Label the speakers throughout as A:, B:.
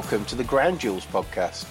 A: Welcome to the Ground Jewels podcast.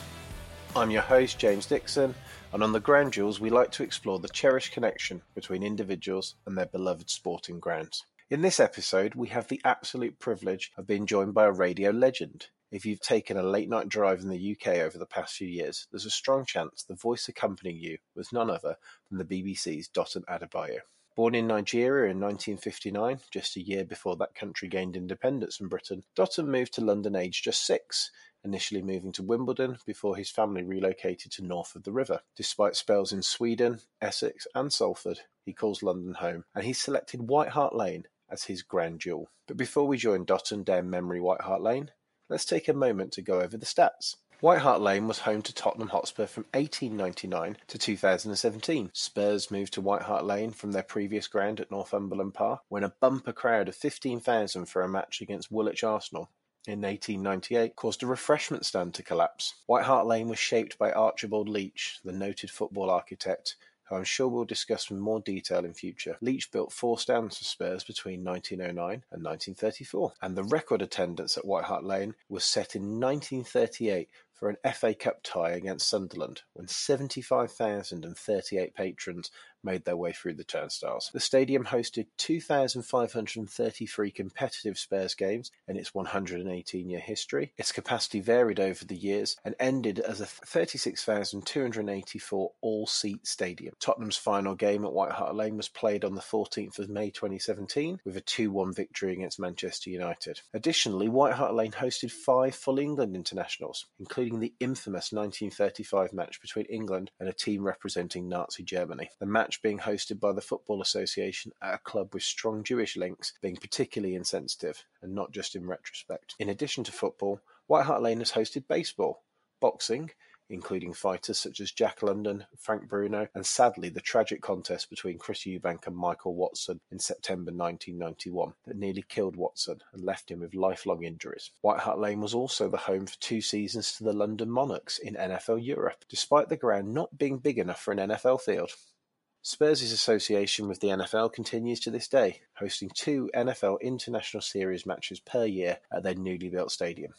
A: I'm your host, James Dixon, and on the Ground Jewels, we like to explore the cherished connection between individuals and their beloved sporting grounds. In this episode, we have the absolute privilege of being joined by a radio legend. If you've taken a late night drive in the UK over the past few years, there's a strong chance the voice accompanying you was none other than the BBC's Dotun Adebayo. Born in Nigeria in 1959, just a year before that country gained independence from Britain, Dotun moved to London aged just six, initially moving to Wimbledon before his family relocated to north of the river. Despite spells in Sweden, Essex, and Salford, he calls London home, and he's selected White Hart Lane as his ground jewel. But before we join Dotun down memory White Hart Lane, let's take a moment to go over the stats. White Hart Lane was home to Tottenham Hotspur from 1899 to 2017. Spurs moved to White Hart Lane from their previous ground at Northumberland Park when a bumper crowd of 15,000 for a match against Woolwich Arsenal in 1898 caused a refreshment stand to collapse. White Hart Lane was shaped by Archibald Leitch, the noted football architect, who I'm sure we'll discuss in more detail in future. Leitch built four stands for Spurs between 1909 and 1934, and the record attendance at White Hart Lane was set in 1938 for an FA Cup tie against Sunderland when 75,038 patrons made their way through the turnstiles. The stadium hosted 2,533 competitive Spurs games in its 118 year history. Its capacity varied over the years and ended as a 36,284 all seat stadium. Tottenham's final game at White Hart Lane was played on the 14th of May 2017 with a 2 1 victory against Manchester United. Additionally, White Hart Lane hosted five full England internationals, including the infamous 1935 match between England and a team representing Nazi Germany. The match being hosted by the Football Association at a club with strong Jewish links being particularly insensitive, and not just in retrospect. In addition to football, White Hart Lane has hosted baseball, boxing, including fighters such as Jack London, Frank Bruno, and sadly the tragic contest between Chris Eubank and Michael Watson in September 1991 that nearly killed Watson and left him with lifelong injuries. White Hart Lane was also the home for two seasons to the London Monarchs in NFL Europe, despite the ground not being big enough for an NFL field. Spurs' association with the NFL continues to this day, hosting two NFL International Series matches per year at their newly built stadium.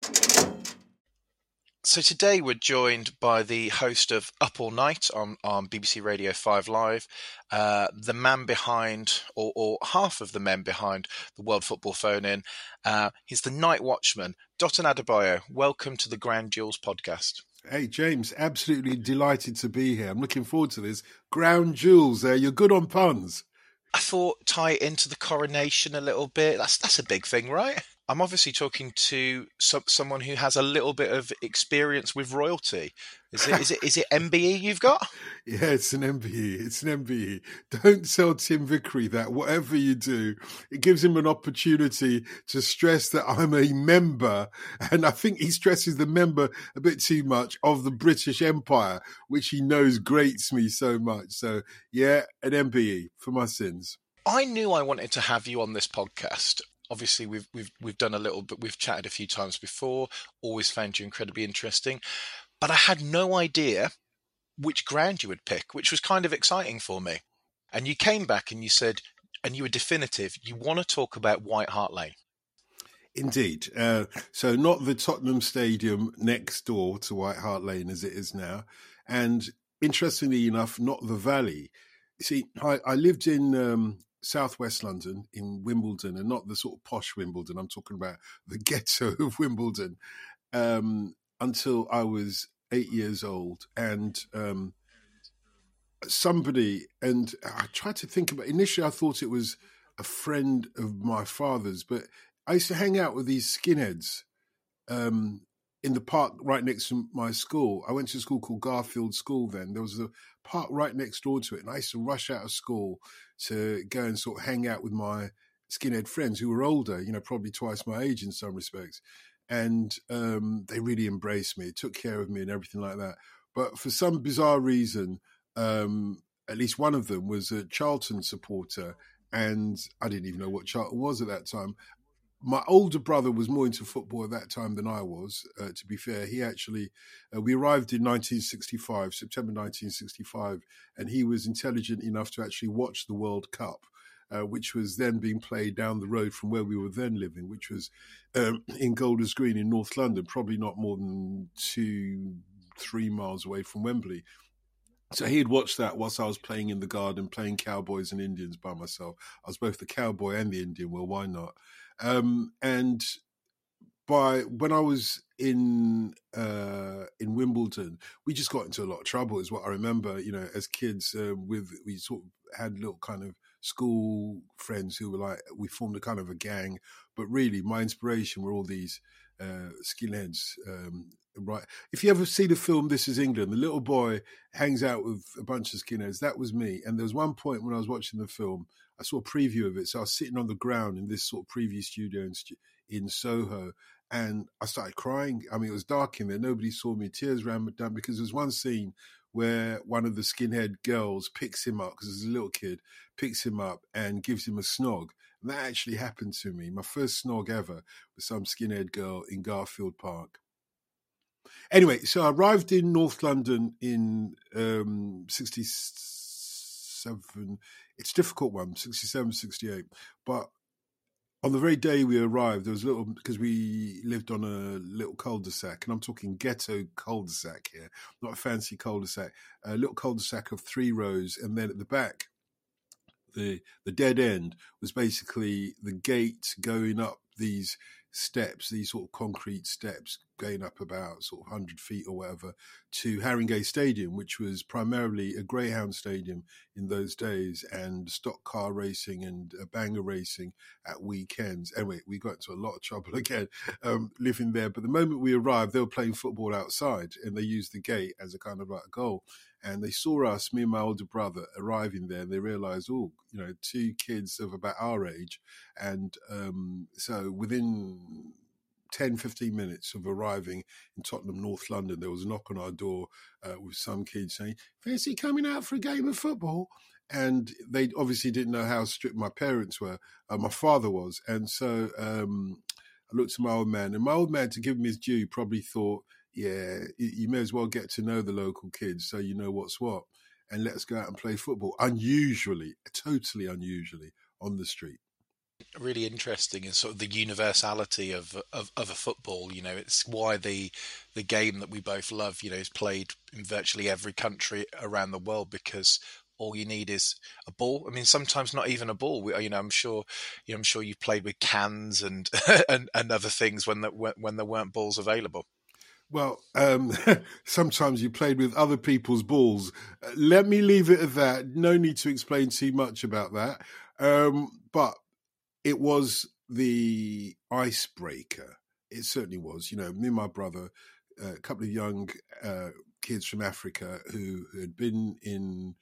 A: So today we're joined by the host of Up All Night on, on BBC Radio 5 Live, uh, the man behind, or, or, half of the men behind the World Football Phone In. Uh, he's the night watchman, Dotun Adebayo. Welcome to the Ground Jewels podcast.
B: Hey, James, absolutely delighted to be here. I'm looking forward to this. Ground jewels there. You're good on puns.
A: I thought tie it into the coronation a little bit. That's that's a big thing, right? I'm obviously talking to some, someone who has a little bit of experience with royalty. Is it is it is it MBE you've got?
B: yeah, it's an MBE. It's an MBE. Don't tell Tim Vickery that. Whatever you do, it gives him an opportunity to stress that I'm a member, and I think he stresses the member a bit too much of the British Empire, which he knows grates me so much. So yeah, an MBE for my sins.
A: I knew I wanted to have you on this podcast obviously we've we've we've done a little bit we've chatted a few times before always found you incredibly interesting but i had no idea which ground you would pick which was kind of exciting for me and you came back and you said and you were definitive you want to talk about white hart lane
B: Indeed. Uh, so, not the Tottenham Stadium next door to White Hart Lane as it is now. And interestingly enough, not the Valley. See, I, I lived in um, southwest London in Wimbledon, and not the sort of posh Wimbledon. I'm talking about the ghetto of Wimbledon. Um, until I was eight years old, and um, somebody and I tried to think about. Initially, I thought it was a friend of my father's, but I used to hang out with these skinheads um, in the park right next to my school. I went to a school called Garfield School. Then there was a park right next door to it, and I used to rush out of school to go and sort of hang out with my skinhead friends who were older, you know, probably twice my age in some respects. And um, they really embraced me, took care of me, and everything like that. But for some bizarre reason, um, at least one of them was a Charlton supporter, and I didn't even know what Charlton was at that time my older brother was more into football at that time than I was. Uh, to be fair, he actually uh, we arrived in 1965, September 1965, and he was intelligent enough to actually watch the World Cup. uh, which was then being played down the road from where we were then living, which was um, in Golders Green in North London, probably not more than two, three miles away from Wembley. So he had watched that whilst I was playing in the garden, playing cowboys and Indians by myself. I was both the cowboy and the Indian. Well, why not? Um, and by when I was in uh, in Wimbledon, we just got into a lot of trouble. Is what I remember. You know, as kids, uh, with we sort of had little kind of school friends who were like we formed a kind of a gang. But really, my inspiration were all these uh, skinheads. Um, right, if you ever see the film This Is England, the little boy hangs out with a bunch of skinheads. That was me. And there was one point when I was watching the film, I saw a preview of it. So I was sitting on the ground in this sort of preview studio in, in Soho, and I started crying. I mean, it was dark in there. Nobody saw me. Tears ran down because there's one scene where one of the skinhead girls picks him up because he's a little kid, picks him up and gives him a snog. And that actually happened to me. My first snog ever was some skinhead girl in Garfield Park. Anyway, so I arrived in North London in um, 67. It's a difficult one, 67, 68. But on the very day we arrived, there was a little because we lived on a little cul-de-sac, and I'm talking ghetto cul-de-sac here, not a fancy cul-de-sac. A little cul-de-sac of three rows, and then at the back, the the dead end was basically the gate going up these steps, these sort of concrete steps going up about sort of 100 feet or whatever to Haringey Stadium, which was primarily a greyhound stadium in those days and stock car racing and banger racing at weekends. Anyway, we got into a lot of trouble again um, living there. But the moment we arrived, they were playing football outside and they used the gate as a kind of like a goal and they saw us, me and my older brother, arriving there. And they realised, oh, you know, two kids of about our age, and um, so within 10, 15 minutes of arriving in Tottenham, North London, there was a knock on our door uh, with some kids saying, Fancy coming out for a game of football? And they obviously didn't know how strict my parents were. Uh, my father was. And so um, I looked to my old man, and my old man, to give him his due, probably thought, yeah, you may as well get to know the local kids so you know what's what. And let's go out and play football. Unusually, totally unusually, on the street.
C: Really interesting is sort of the universality of, of of a football. You know, it's why the the game that we both love, you know, is played in virtually every country around the world because all you need is a ball. I mean, sometimes not even a ball. We, uh, you know, I'm sure, you know, I'm sure you've played with cans and and, and other things when that when there weren't balls available.
B: Well, um, sometimes you played with other people's balls. Let me leave it at that. No need to explain too much about that. Um, but it was the icebreaker. It certainly was. You know, me and my brother, uh, a couple of young uh, kids from Africa who, who had been in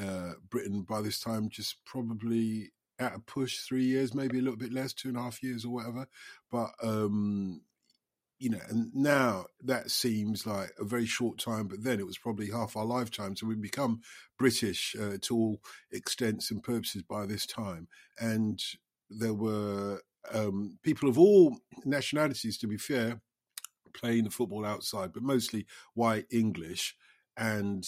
B: uh, Britain by this time, just probably at a push three years, maybe a little bit less, two and a half years or whatever. But um, you know, and now that seems like a very short time, but then it was probably half our lifetime. So we've become British uh, to all extents and purposes by this time. And there were um, people of all nationalities, to be fair, playing the football outside, but mostly white English. And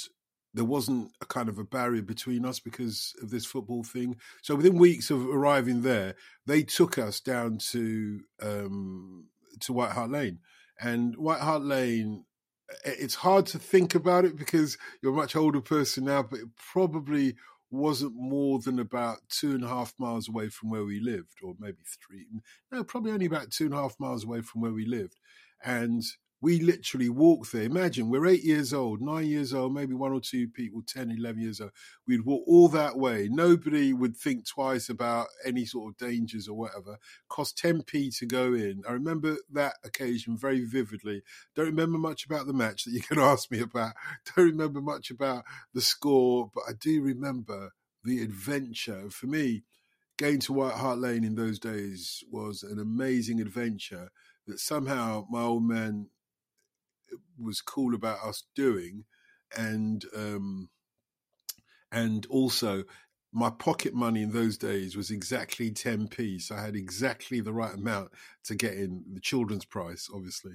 B: there wasn't a kind of a barrier between us because of this football thing. So within weeks of arriving there, they took us down to um, to White Hart Lane. And White Hart Lane, it's hard to think about it because you're a much older person now, but it probably wasn't more than about two and a half miles away from where we lived, or maybe three. No, probably only about two and a half miles away from where we lived. And we literally walk there. Imagine we're eight years old, nine years old, maybe one or two people, 10, 11 years old. We'd walk all that way. Nobody would think twice about any sort of dangers or whatever. Cost 10p to go in. I remember that occasion very vividly. Don't remember much about the match that you can ask me about. Don't remember much about the score, but I do remember the adventure. For me, going to White Hart Lane in those days was an amazing adventure that somehow my old man was cool about us doing, and um, and also my pocket money in those days was exactly 10p so i had exactly the right amount to get in the children's price obviously.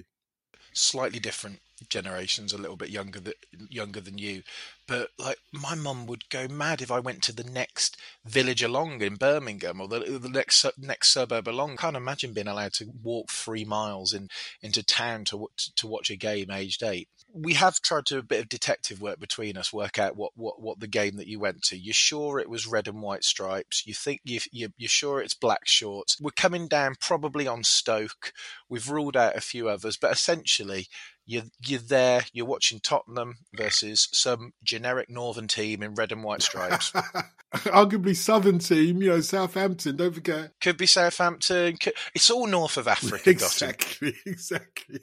C: Slightly different generation's a little bit younger than younger than you, but like my mum would go mad if I went to the next village along in Birmingham or the, the next next suburb along. Can't imagine being allowed to walk three miles in into town to to watch a game aged eight. We have tried to do a bit of detective work between us, work out what, what, what the game that you went to. You're sure it was red and white stripes. You think you, you you're sure it's black shorts. We're coming down probably on Stoke. We've ruled out a few others, but essentially you're you're there. You're watching Tottenham versus some generic northern team in red and white stripes.
B: Arguably southern team, you know, Southampton. Don't forget.
C: Could be Southampton. Could, it's all north of Africa.
B: exactly, exactly.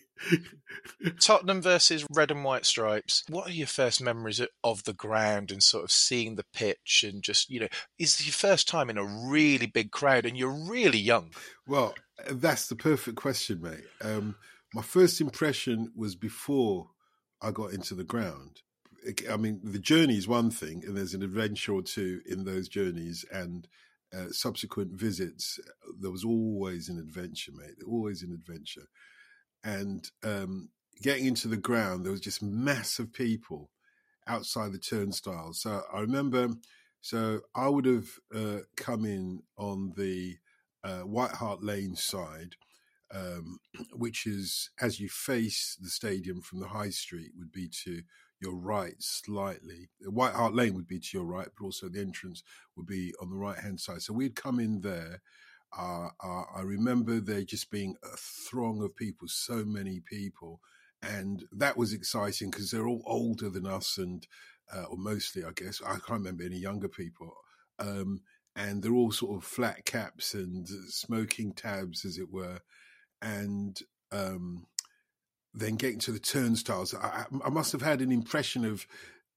C: Tottenham versus red and white stripes. What are your first memories of the ground and sort of seeing the pitch and just you know, is your first time in a really big crowd and you're really young?
B: Well, that's the perfect question, mate. Um, my first impression was before I got into the ground. I mean, the journey is one thing, and there's an adventure or two in those journeys, and uh, subsequent visits. There was always an adventure, mate. Always an adventure, and um, getting into the ground, there was just mass of people outside the turnstiles. So I remember, so I would have uh, come in on the uh, White Hart Lane side, um, which is as you face the stadium from the high street, would be to your right slightly. White Hart Lane would be to your right, but also the entrance would be on the right hand side. So we'd come in there. Uh, uh, I remember there just being a throng of people, so many people, and that was exciting because they're all older than us, and uh, or mostly, I guess. I can't remember any younger people. Um, and they're all sort of flat caps and smoking tabs, as it were and um, then getting to the turnstiles. I, I, must have had an impression of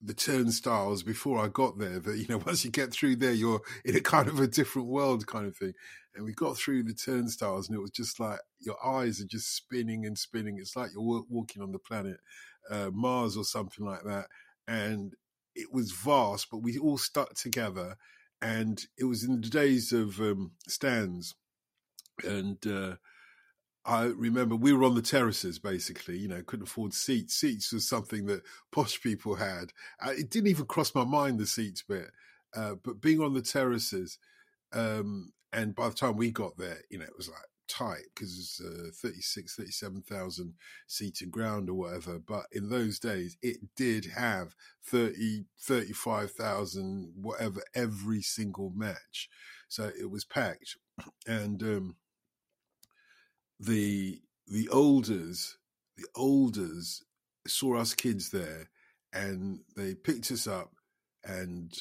B: the turnstiles before I got there. That you know, once you get through there, you're in a kind of a different world, kind of thing. And we got through the turnstiles, and it was just like your eyes are just spinning and spinning. It's like you're walking on the planet uh, Mars or something like that. And it was vast, but we all stuck together. And it was in the days of um, stands, and uh, I remember we were on the terraces basically, you know, couldn't afford seats. Seats was something that posh people had. Uh, it didn't even cross my mind, the seats bit. Uh, but being on the terraces, um, and by the time we got there, you know, it was like tight because it's uh, 36, 37,000 seated ground or whatever. But in those days, it did have 30, 35,000, whatever, every single match. So it was packed. And, um, the the olders the olders saw us kids there and they picked us up and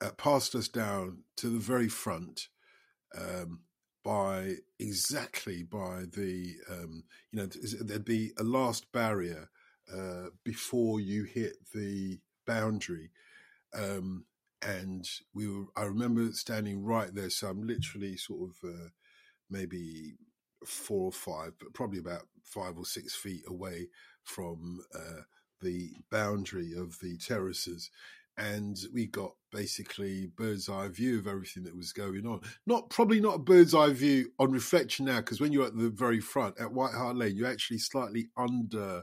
B: uh, passed us down to the very front um, by exactly by the um, you know there'd be a last barrier uh, before you hit the boundary um, and we were i remember standing right there so i'm literally sort of uh, maybe four or five, but probably about five or six feet away from uh, the boundary of the terraces. And we got basically bird's eye view of everything that was going on. Not probably not a bird's eye view on reflection now, because when you're at the very front at White Hart Lane, you're actually slightly under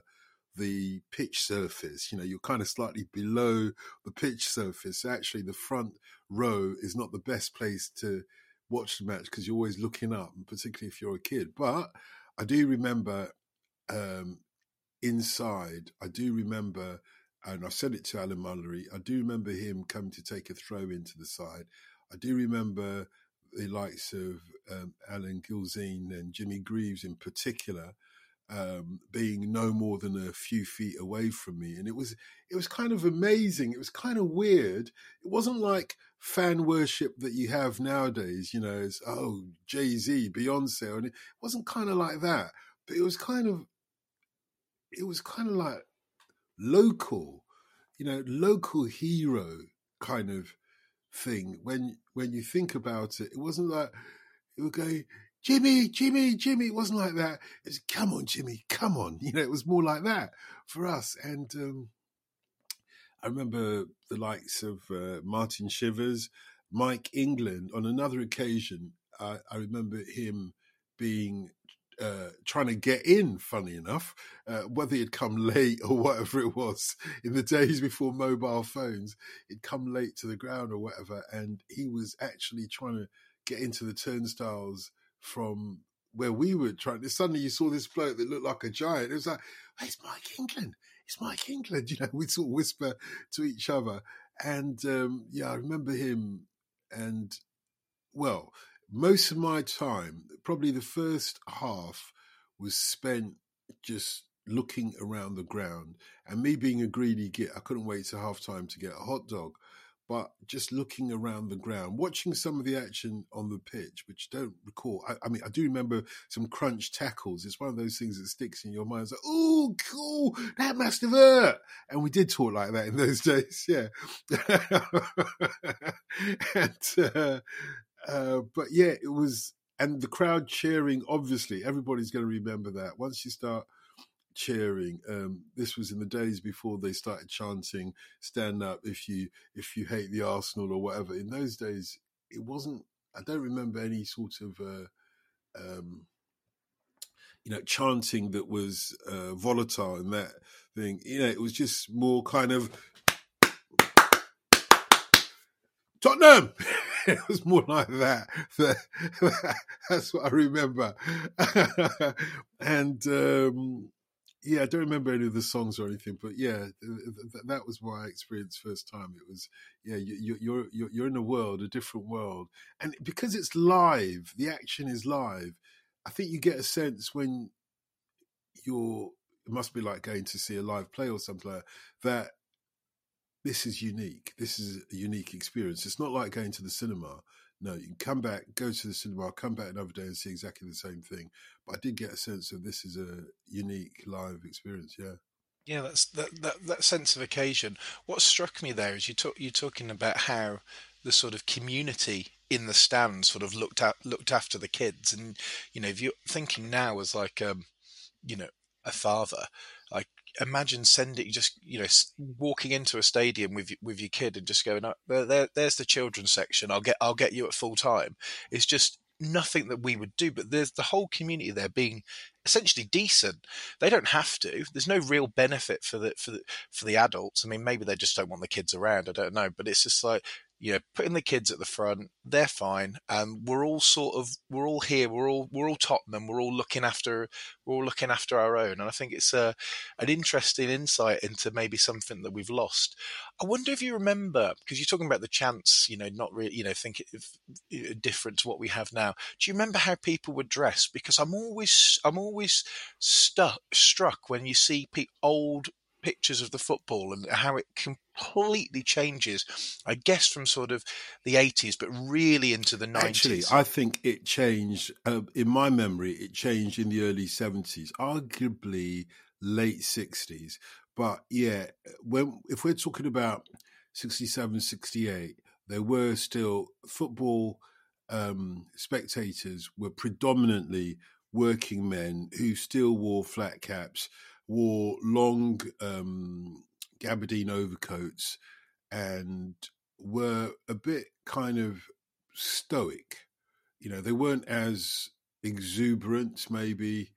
B: the pitch surface. You know, you're kind of slightly below the pitch surface. Actually, the front row is not the best place to watch the match because you're always looking up, particularly if you're a kid. But I do remember um, inside, I do remember, and I said it to Alan Mullery, I do remember him coming to take a throw into the side. I do remember the likes of um, Alan Gilzean and Jimmy Greaves in particular um, being no more than a few feet away from me, and it was it was kind of amazing. It was kind of weird. It wasn't like fan worship that you have nowadays. You know, it's oh Jay Z, Beyonce, and it wasn't kind of like that. But it was kind of it was kind of like local, you know, local hero kind of thing. When when you think about it, it wasn't like it would go Jimmy, Jimmy, Jimmy. It wasn't like that. It was, come on, Jimmy, come on. You know, it was more like that for us. And um, I remember the likes of uh, Martin Chivers, Mike England. On another occasion, I, I remember him being uh, trying to get in, funny enough, uh, whether he'd come late or whatever it was in the days before mobile phones, he'd come late to the ground or whatever. And he was actually trying to get into the turnstiles from where we were trying. To suddenly you saw this bloke that looked like a giant. It was like, it's Mike England. It's Mike England. You know, we sort of whisper to each other. And um, yeah, I remember him. And well, most of my time, probably the first half, was spent just looking around the ground. And me being a greedy git, I couldn't wait till half time to get a hot dog. But just looking around the ground, watching some of the action on the pitch, which don't recall. I, I mean, I do remember some crunch tackles. It's one of those things that sticks in your mind. It's like, oh, cool, that must have hurt. And we did talk like that in those days, yeah. and uh, uh, but yeah, it was, and the crowd cheering. Obviously, everybody's going to remember that. Once you start cheering, um, this was in the days before they started chanting "Stand up if you if you hate the Arsenal" or whatever. In those days, it wasn't. I don't remember any sort of. Uh, um, you know, chanting that was uh, volatile and that thing. You know, it was just more kind of Tottenham. it was more like that. That's what I remember. and um, yeah, I don't remember any of the songs or anything, but yeah, that was my experience first time. It was yeah, you, you're you're you're in a world, a different world, and because it's live, the action is live. I think you get a sense when you're. It must be like going to see a live play or something like that. that this is unique. This is a unique experience. It's not like going to the cinema. No, you can come back, go to the cinema, come back another day and see exactly the same thing. But I did get a sense of this is a unique live experience. Yeah.
C: Yeah, that's that, that that sense of occasion. What struck me there is you talk you're talking about how the sort of community in the stand sort of looked at looked after the kids, and you know if you're thinking now as like um you know a father, imagine sending just you know walking into a stadium with with your kid and just going up oh, there, there's the children's section. I'll get i'll get you at full time. It's just nothing that we would do but there's the whole community there being essentially decent. They don't have to. There's no real benefit for the for the for the adults. I mean maybe they just don't want the kids around. I don't know. But it's just like you know, putting the kids at the front, they're fine. Um, we're all sort of we're all here. We're all we're all Tottenham. We're all looking after we're all looking after our own. And I think it's a an interesting insight into maybe something that we've lost. I wonder if you remember because you're talking about the chance, you know, not really, you know, think different to what we have now. Do you remember how people were dressed? Because I'm always I'm always stuck struck when you see pe- old pictures of the football and how it completely changes, I guess, from sort of the 80s, but really into the 90s.
B: Actually, I think it changed, uh, in my memory, it changed in the early 70s, arguably late 60s. But yeah, when if we're talking about 67, 68, there were still football um, spectators were predominantly working men who still wore flat caps wore long um, gabardine overcoats and were a bit kind of stoic. You know, they weren't as exuberant, maybe,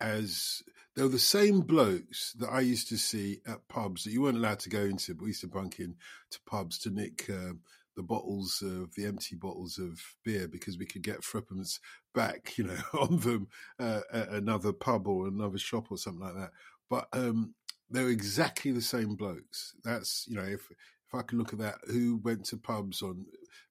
B: as they were the same blokes that I used to see at pubs that you weren't allowed to go into, but we used to bunk in to pubs to nick uh, the bottles of the empty bottles of beer because we could get Threepence back, you know, on them uh, at another pub or another shop or something like that. But um, they're exactly the same blokes. That's you know, if if I can look at that, who went to pubs on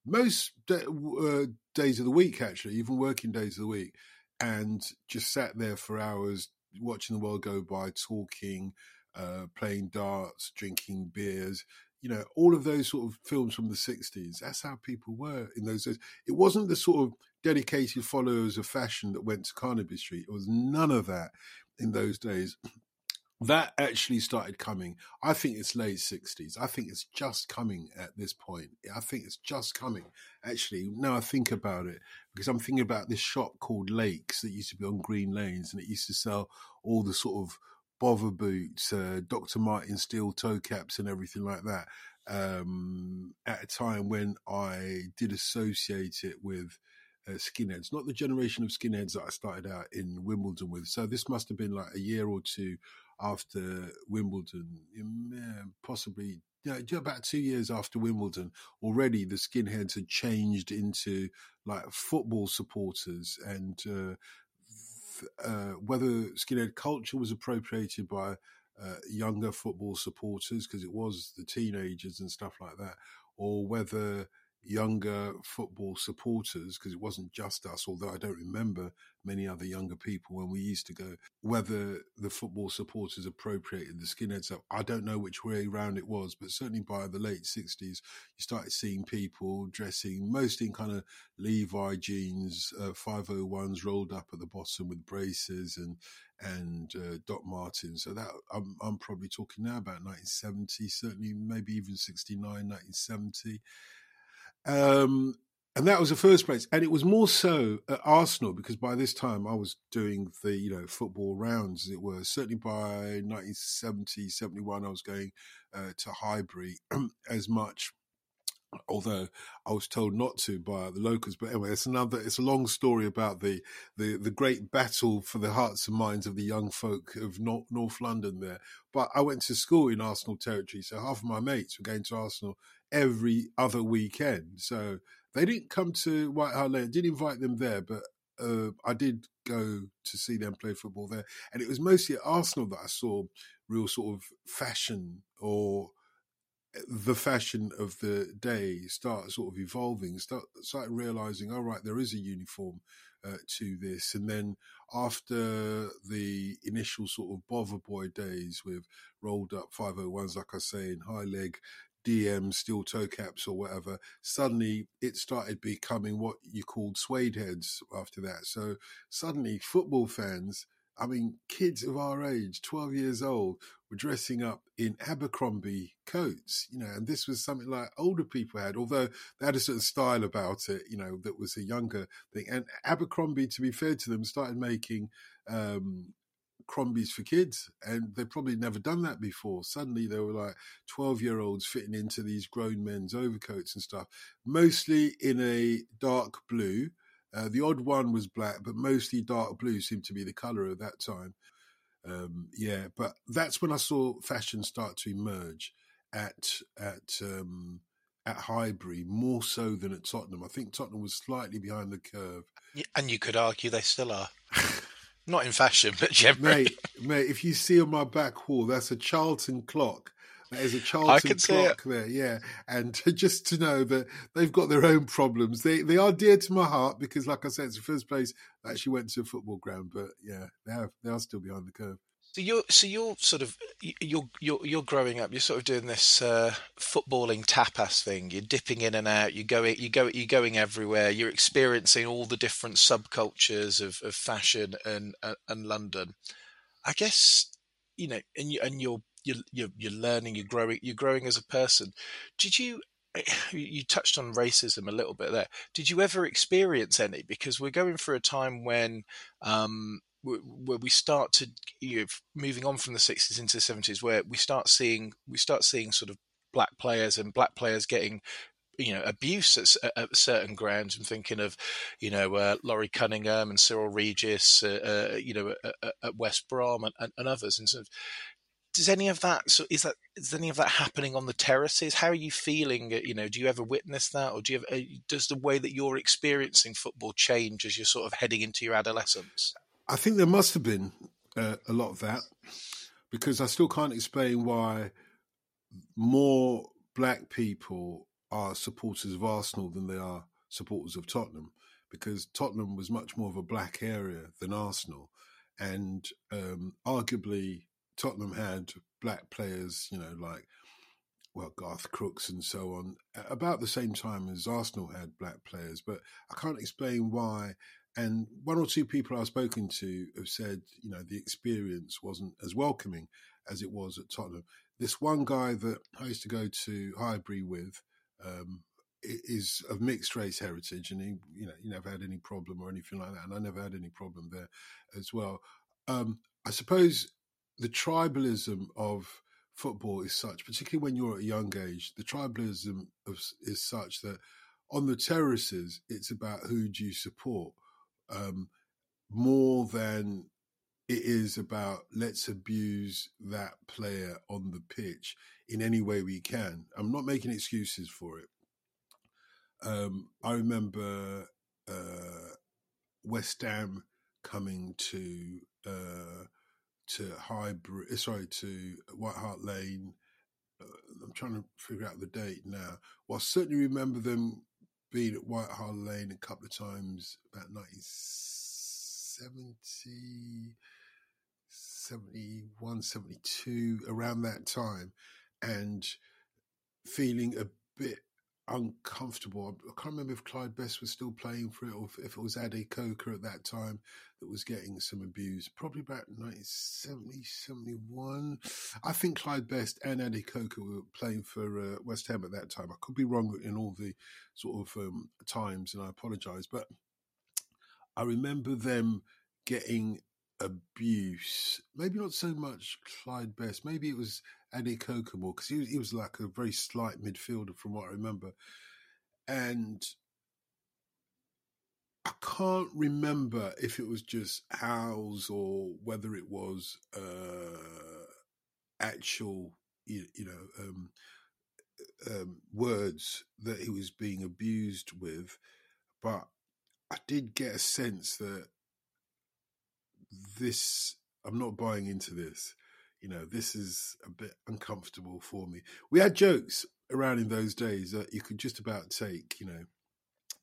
B: most day, uh, days of the week, actually, even working days of the week, and just sat there for hours watching the world go by, talking, uh, playing darts, drinking beers, you know, all of those sort of films from the 60s, that's how people were in those days. It wasn't the sort of dedicated followers of fashion that went to Carnaby Street. It was none of that in those days. That actually started coming. I think it's late 60s. I think it's just coming at this point. I think it's just coming. Actually, now I think about it, because I'm thinking about this shop called Lakes that used to be on Green Lanes and it used to sell all the sort of bother boots, uh, Dr. Martin steel toe caps, and everything like that. Um, at a time when I did associate it with uh, skinheads, not the generation of skinheads that I started out in Wimbledon with. So this must have been like a year or two after Wimbledon, possibly about two years after Wimbledon, already the skinheads had changed into like football supporters, and uh, uh, whether skinhead culture was appropriated by uh, younger football supporters because it was the teenagers and stuff like that, or whether younger football supporters, because it wasn't just us, although I don't remember many other younger people when we used to go, whether the football supporters appropriated the skinheads up. I don't know which way around it was, but certainly by the late 60s, you started seeing people dressing mostly in kind of Levi jeans, uh, 501s rolled up at the bottom with braces and and uh, Doc Martin. So that I'm, I'm probably talking now about 1970, certainly maybe even 69, 1970. Um, and that was the first place. And it was more so at Arsenal because by this time I was doing the, you know, football rounds, as it were. Certainly by 1970, 71, I was going uh, to Highbury as much although I was told not to by the locals. But anyway, it's another. It's a long story about the the the great battle for the hearts and minds of the young folk of North, North London there. But I went to school in Arsenal territory, so half of my mates were going to Arsenal every other weekend. So they didn't come to White Hart Lane. Did invite them there, but uh, I did go to see them play football there. And it was mostly at Arsenal that I saw real sort of fashion or eh, the fashion of the day start sort of evolving, start start realizing, all oh, right, there is a uniform uh, to this. And then after the initial sort of bother boy days with rolled up 501s, like I say, in high leg DM steel toe caps or whatever, suddenly it started becoming what you called suede heads after that. So suddenly football fans, I mean, kids of our age, 12 years old, were dressing up in Abercrombie coats, you know, and this was something like older people had, although they had a certain style about it, you know, that was a younger thing. And Abercrombie, to be fair to them, started making um, Crombies for kids, and they've probably never done that before. Suddenly, they were like 12 year olds fitting into these grown men's overcoats and stuff, mostly in a dark blue. Uh, the odd one was black, but mostly dark blue seemed to be the color of that time. Um, yeah, but that's when I saw fashion start to emerge at at um, at Highbury more so than at Tottenham. I think Tottenham was slightly behind the curve,
C: and you could argue they still are. Not in fashion, but generally.
B: Mate, mate, if you see on my back wall, that's a Charlton clock. That is a Charlton clock there, yeah. And just to know that they've got their own problems. They they are dear to my heart because, like I said, it's the first place I actually went to a football ground. But yeah, they have they are still behind the curve.
C: So you're so you're sort of you're you're you're growing up. You're sort of doing this uh, footballing tapas thing. You're dipping in and out. You go you go you're going everywhere. You're experiencing all the different subcultures of, of fashion and uh, and London. I guess you know, and you and you're you're you're, you're learning. You're growing. You're growing as a person. Did you you touched on racism a little bit there. Did you ever experience any? Because we're going through a time when um, where we start to you know, moving on from the 60s into the 70s where we start seeing we start seeing sort of black players and black players getting you know abuse at, at certain grounds. I'm thinking of you know uh, laurie cunningham and cyril regis uh, uh, you know at, at, west brom and, and, and others. And sort of does any of that so is that is any of that happening on the terraces? How are you feeling? You know do you ever witness that or do you have, uh, does the way that you're experiencing football change as you're sort of heading into your adolescence
B: I think there must have been uh, a lot of that because I still can't explain why more black people are supporters of Arsenal than they are supporters of Tottenham because Tottenham was much more of a black area than Arsenal. And um, arguably, Tottenham had black players, you know, like, well, Garth Crooks and so on, about the same time as Arsenal had black players. But I can't explain why and one or two people I've spoken to have said, you know, the experience wasn't as welcoming as it was at Tottenham. This one guy that I used to go to Highbury with um, is of mixed race heritage, and he, you know, he never had any problem or anything like that, and I never had any problem there as well. Um, I suppose the tribalism of football is such, particularly when you're at a young age, the tribalism of, is such that on the terraces, it's about who do you support um, more than it is about let's abuse that player on the pitch in any way we can. I'm not making excuses for it. Um, I remember uh, West Ham coming to uh, to Highbury, sorry, to White Hart Lane. Uh, I'm trying to figure out the date now. Well, I certainly remember them being at White Hart Lane a couple of times about 1970, 71, 72, around that time, and feeling a bit uncomfortable. I can't remember if Clyde Best was still playing for it or if, it was Ade Coker at that time that was getting some abuse. Probably about 1970, 71. I think Clyde Best and Ade Coker were playing for uh, West Ham at that time. I could be wrong in all the sort of um, times, and I apologise. But I remember them getting abuse. Maybe not so much Clyde Best. Maybe it was Ade Coker more because he was, he was like a very slight midfielder from what I remember. And I can't remember if it was just howls or whether it was uh, actual, you, you know, um, um, words that he was being abused with. But I did get a sense that this, I'm not buying into this. You know, this is a bit uncomfortable for me. We had jokes around in those days that you could just about take, you know,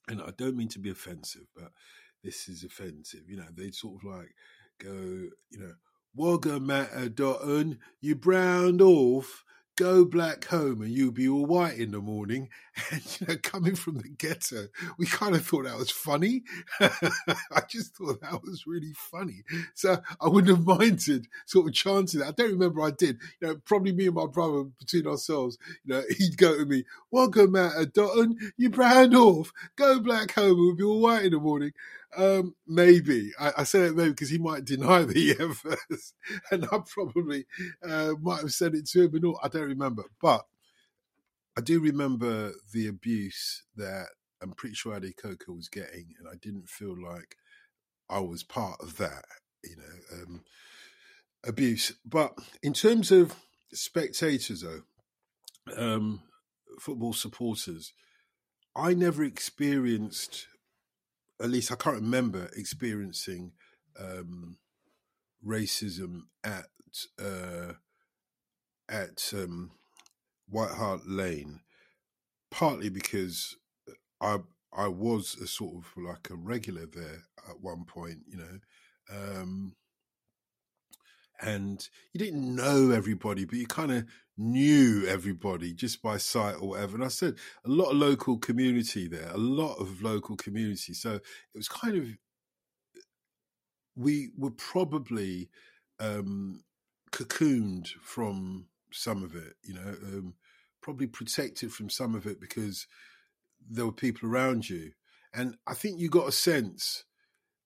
B: and I don't mean to be offensive, but this is offensive. You know, they'd sort of like go, you know, Wogger matter Dotun, you browned off, go black home and you'll be all white in the morning. And, you know, coming from the ghetto, we kind of thought that was funny. I just thought that was really funny. So I wouldn't have minded sort of chanting that. I don't remember I did. You know, probably me and my brother between ourselves, you know, he'd go to me, welcome out of Dotun, you brown off, go black home and we'll be all white in the morning. Um, maybe I, I say it maybe because he might deny that he and I probably uh, might have said it to him. And all I don't remember, but I do remember the abuse that I'm pretty sure Eddie Coker was getting, and I didn't feel like I was part of that, you know, um, abuse. But in terms of spectators, though, um, football supporters, I never experienced at least I can't remember experiencing um, racism at uh, at um, White Hart Lane, partly because I I was a sort of like a regular there at one point, you know. Um, and you didn't know everybody, but you kind of knew everybody just by sight or whatever. And I said a lot of local community there, a lot of local community. So it was kind of we were probably um, cocooned from some of it, you know, um, probably protected from some of it because there were people around you. And I think you got a sense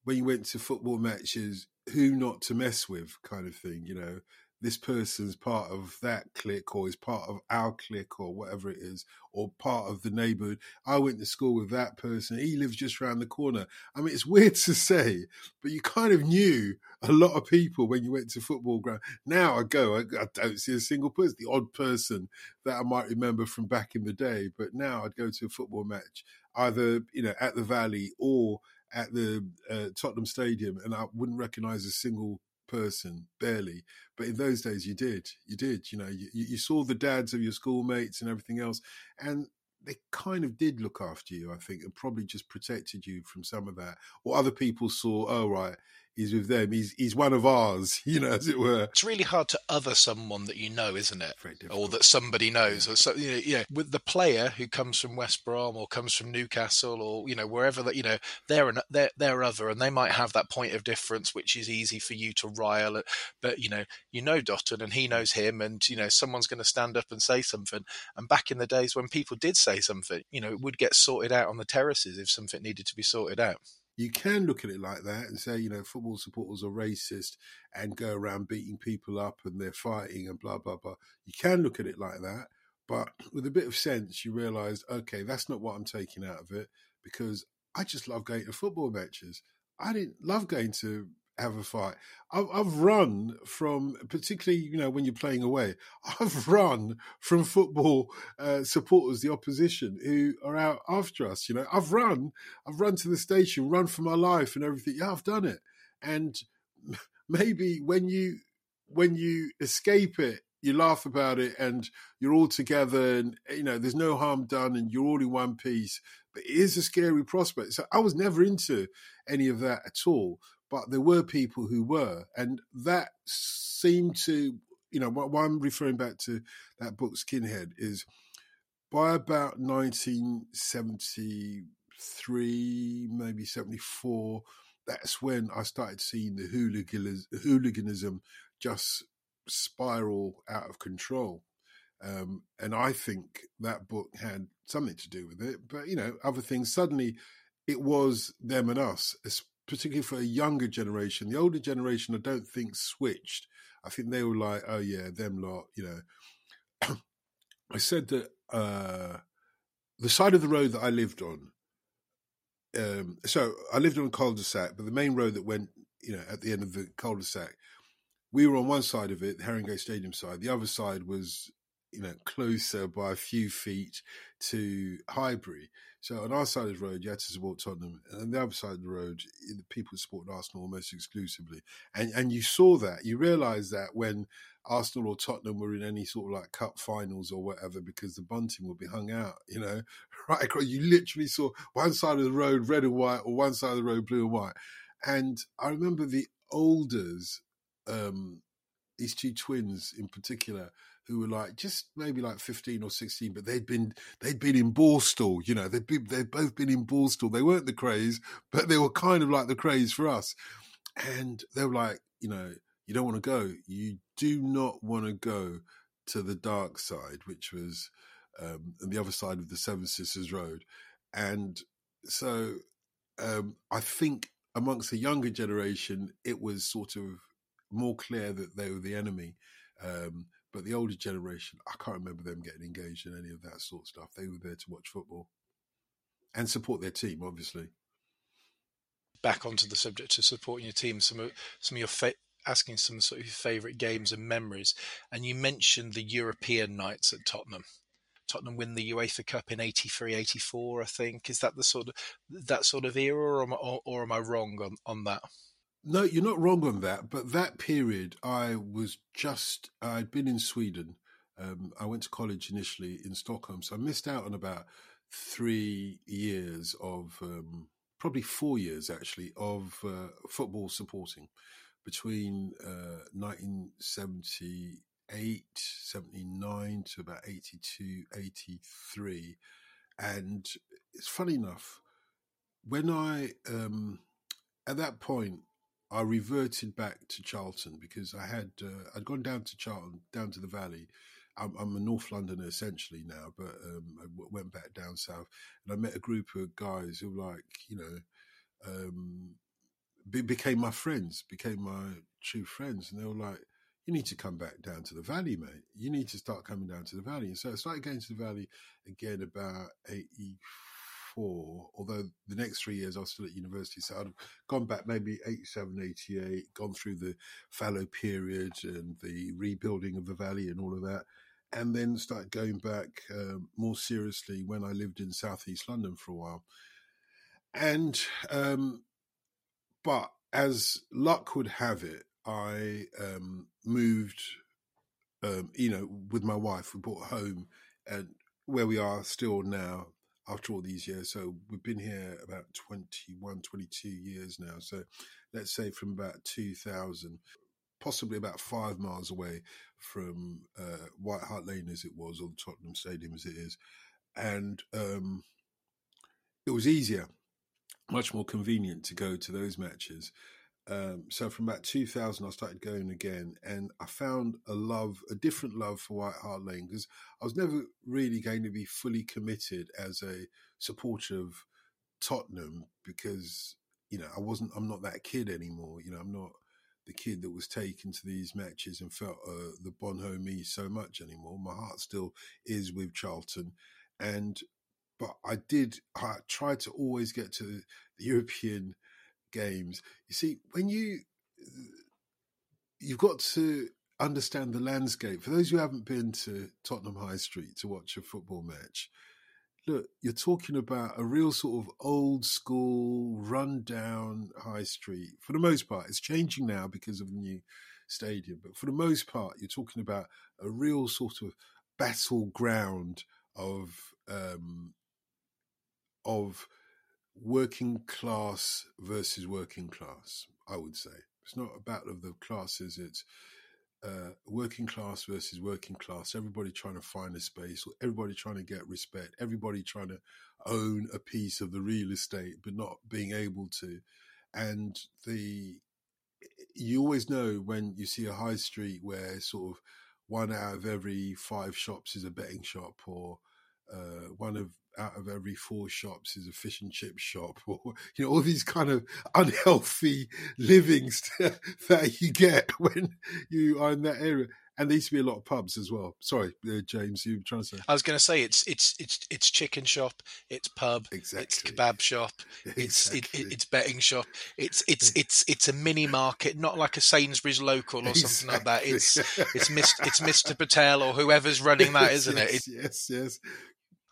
B: when you went to football matches who not to mess with kind of thing you know this person's part of that clique or is part of our clique or whatever it is or part of the neighborhood. I went to school with that person. He lives just around the corner. I mean it's weird to say but you kind of knew a lot of people when you went to football ground. Now i go i, I don't see a single person the odd person that i might remember from back in the day but now i'd go to a football match either you know at the valley or at the uh, Tottenham Stadium, and I wouldn't recognise a single person, barely. But in those days, you did. You did. You know, you, you saw the dads of your schoolmates and everything else, and they kind of did look after you, I think, and probably just protected you from some of that. Or other people saw, oh right, he's with them. He's he's one of ours, you know, as it were.
C: It's really hard to other someone that you know, isn't it? Or that somebody knows. Yeah. Or so, you know, yeah, with the player who comes from West Brom or comes from Newcastle or you know wherever that you know they're an, they're they're other, and they might have that point of difference, which is easy for you to rile at. But you know, you know Dotun, and he knows him, and you know someone's going to stand up and say something. And back in the days when people did say something, you know, it would get sorted out on the terraces if something needed to be sorted out
B: you can look at it like that and say, you know, football supporters are racist and go around beating people up and they're fighting and blah blah blah. You can look at it like that, But with a bit of sense, you realise, okay, that's not what I'm taking out of it because I just love going to football matches. I didn't love going to have a fight. I've, I've, run from, particularly you know when you're playing away. I've run from football uh, supporters, the opposition, who are out after us. You know, I've run, I've run to the station, run for my life and everything. Yeah, I've done it. And maybe when you when you escape it you laugh about it and you're all together and you know there's no harm done and you're all in one piece but it is a scary prospect so i was never into any of that at all but there were people who were and that seemed to you know why i'm referring back to that book skinhead is by about 1973 maybe 74 that's when i started seeing the hooliganism just spiral out of control. Um, and I think that book had something to do with it. But, you know, other things, suddenly it was them and us, particularly for a younger generation. The older generation, I don't think switched. I think they were like, oh, yeah, them lot, you know. I said that uh, the side of the road that I lived on, um, so I lived on a cul-de-sac, but the main road that went, you know, at the end of the cul-de-sac we were on one side of it, the Haringey Stadium side. The other side was, you know, closer by a few feet to Highbury. So on our side of the road, you had to support Tottenham, and on the other side of the road, the people supported Arsenal almost exclusively. And and you saw that, you realised that when Arsenal or Tottenham were in any sort of like cup finals or whatever, because the bunting would be hung out, you know, right across. You literally saw one side of the road red and white, or one side of the road blue and white. And I remember the olders um, these two twins in particular who were like just maybe like 15 or 16 but they'd been they'd been in Borstal you know they'd been they'd both been in Borstal. They weren't the Krays but they were kind of like the Krays for us. And they were like you know you don't want to go. You do not want to go to the dark side which was um, the other side of the Seven Sisters Road. And so um, I think amongst the younger generation it was sort of more clear that they were the enemy. Um, but the older generation, I can't remember them getting engaged in any of that sort of stuff. They were there to watch football and support their team, obviously.
C: Back onto the subject of supporting your team, some of some of your fa- asking some sort of favourite games and memories, and you mentioned the European nights at Tottenham. Tottenham win the UEFA Cup in 83, 84, I think. Is that the sort of that sort of era, or am I, or, or am I wrong on, on that?
B: No, you're not wrong on that. But that period, I was just, I'd been in Sweden. Um, I went to college initially in Stockholm. So I missed out on about three years of, um, probably four years actually, of uh, football supporting between uh, 1978, 79 to about 82, 83. And it's funny enough, when I, um, at that point, I reverted back to Charlton because I had uh, I'd gone down to Charlton, down to the Valley. I'm, I'm a North Londoner essentially now, but um, I w- went back down south, and I met a group of guys who, were like you know, um, be, became my friends, became my true friends, and they were like, "You need to come back down to the Valley, mate. You need to start coming down to the Valley." And so I started going to the Valley again about eighty although the next three years I was still at university. So I'd gone back maybe 87, 88, gone through the fallow period and the rebuilding of the valley and all of that. And then started going back um, more seriously when I lived in southeast London for a while. And, um, but as luck would have it, I um, moved, um, you know, with my wife. We bought a home and where we are still now after all these years. So we've been here about 21, 22 years now. So let's say from about 2000, possibly about five miles away from uh, White Hart Lane as it was, or Tottenham Stadium as it is. And um, it was easier, much more convenient to go to those matches. Um, so from about 2000, I started going again, and I found a love, a different love for White Hart Lane because I was never really going to be fully committed as a supporter of Tottenham because you know I wasn't, I'm not that kid anymore. You know, I'm not the kid that was taken to these matches and felt uh, the bonhomie so much anymore. My heart still is with Charlton, and but I did. I tried to always get to the European games. You see, when you you've got to understand the landscape. For those who haven't been to Tottenham High Street to watch a football match, look, you're talking about a real sort of old school, run down high street. For the most part, it's changing now because of the new stadium, but for the most part, you're talking about a real sort of battleground of um, of working class versus working class. I would say it's not a battle of the classes. It's uh, working class versus working class, everybody trying to find a space, everybody trying to get respect, everybody trying to own a piece of the real estate, but not being able to. And the you always know when you see a high street where sort of one out of every five shops is a betting shop, or uh, one of out of every four shops is a fish and chip shop, or you know all these kind of unhealthy livings that you get when you are in that area. And there used to be a lot of pubs as well. Sorry, uh, James, you were trying to say?
C: I was going to say it's it's it's it's chicken shop, it's pub,
B: exactly.
C: it's kebab shop, it's exactly. it, it's betting shop, it's it's it's it's a mini market, not like a Sainsbury's local or something exactly. like that. It's it's Mr. it's Mr. Patel or whoever's running that, isn't
B: yes,
C: it?
B: it? Yes, yes.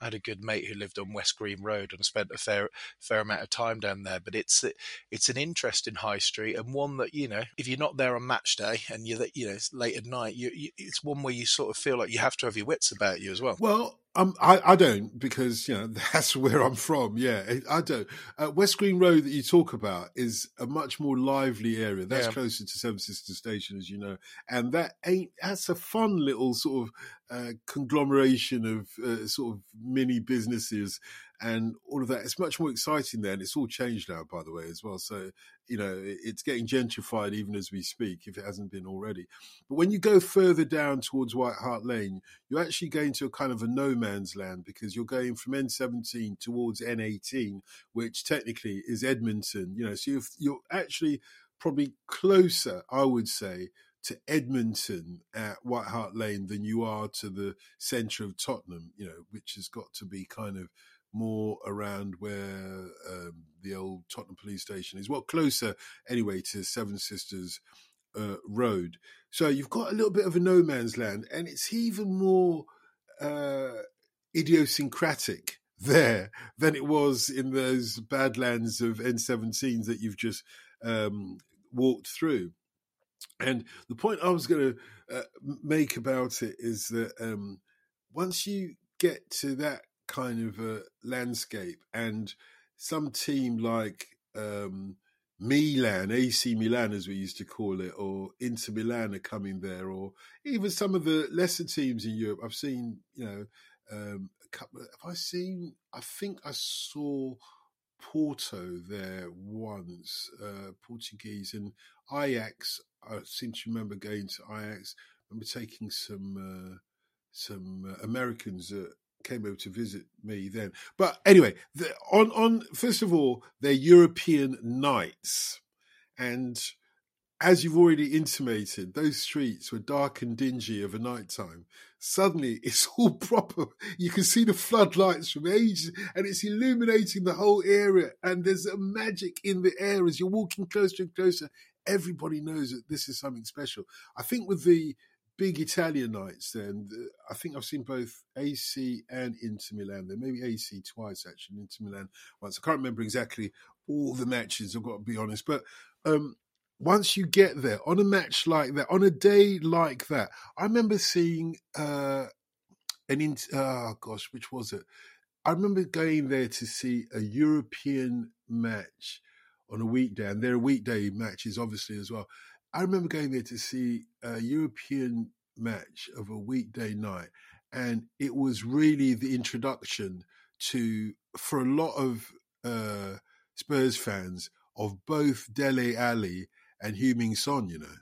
C: I had a good mate who lived on West Green Road and spent a fair fair amount of time down there. But it's it's an interesting high street and one that you know if you're not there on match day and you're you know it's late at night, you, you, it's one where you sort of feel like you have to have your wits about you as well.
B: Well, um, I, I don't because you know that's where I'm from. Yeah, I don't. Uh, West Green Road that you talk about is a much more lively area. That's yeah. closer to Seven Sisters Station, as you know, and that ain't. That's a fun little sort of uh, conglomeration of uh, sort of mini businesses and all of that. It's much more exciting there, and it's all changed now, by the way, as well. So you know, it's getting gentrified even as we speak, if it hasn't been already. But when you go further down towards White Hart Lane, you're actually going to a kind of a no man's land because you're going from N17 towards N18, which technically is Edmonton. You know, so you're, you're actually probably closer, I would say, to Edmonton at White Hart Lane than you are to the centre of Tottenham, you know, which has got to be kind of more around where um, the old Tottenham police station is. Well, closer anyway to Seven Sisters uh, Road. So you've got a little bit of a no man's land, and it's even more uh, idiosyncratic there than it was in those badlands of N17s that you've just um, walked through. And the point I was going to uh, make about it is that um, once you get to that kind of a landscape. And some team like um, Milan, AC Milan, as we used to call it, or Inter Milan are coming there, or even some of the lesser teams in Europe. I've seen, you know, um, a couple. Have I seen? I think I saw Porto there once, uh, Portuguese, and Ajax. I seem to remember going to Ajax. I remember taking some uh, some uh, Americans at came over to visit me then. But anyway, the, on on first of all, they're European nights, and as you've already intimated, those streets were dark and dingy of a night time. Suddenly, it's all proper. You can see the floodlights from ages, and it's illuminating the whole area. And there's a magic in the air as you're walking closer and closer. Everybody knows that this is something special. I think with the big Italian nights. Then I think I've seen both AC and Inter Milan. There maybe AC twice actually, Inter Milan once. I can't remember exactly all the matches. I've got to be honest, but um, once you get there on a match like that, on a day like that, I remember seeing uh, an in, oh gosh, which was it? I remember going there to see a European match on a weekday, and there are weekday matches obviously as well. I remember going there to see a European match of a weekday night, and it was really the introduction to, for a lot of uh, Spurs fans, of both Dele Alli and Heung-min Son. You know,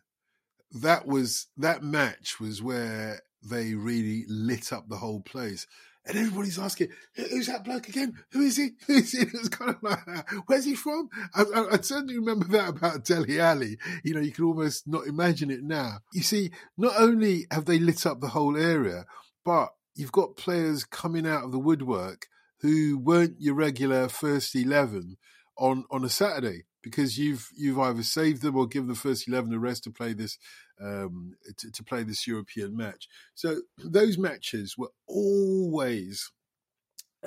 B: that was that match was where they really lit up the whole place, and everybody's asking, "Who's that bloke again? Who is he? Who is he?" Kind of like, "Where's he from?" I, I, I certainly remember that about Dele Alli. You know, you can almost not imagine it now. You see, not only have they lit up the whole area, but you've got players coming out of the woodwork who weren't your regular first eleven on on a Saturday because you've you've either saved them or given the first eleven a rest to play this um, to, to, play this European match. So those matches were always,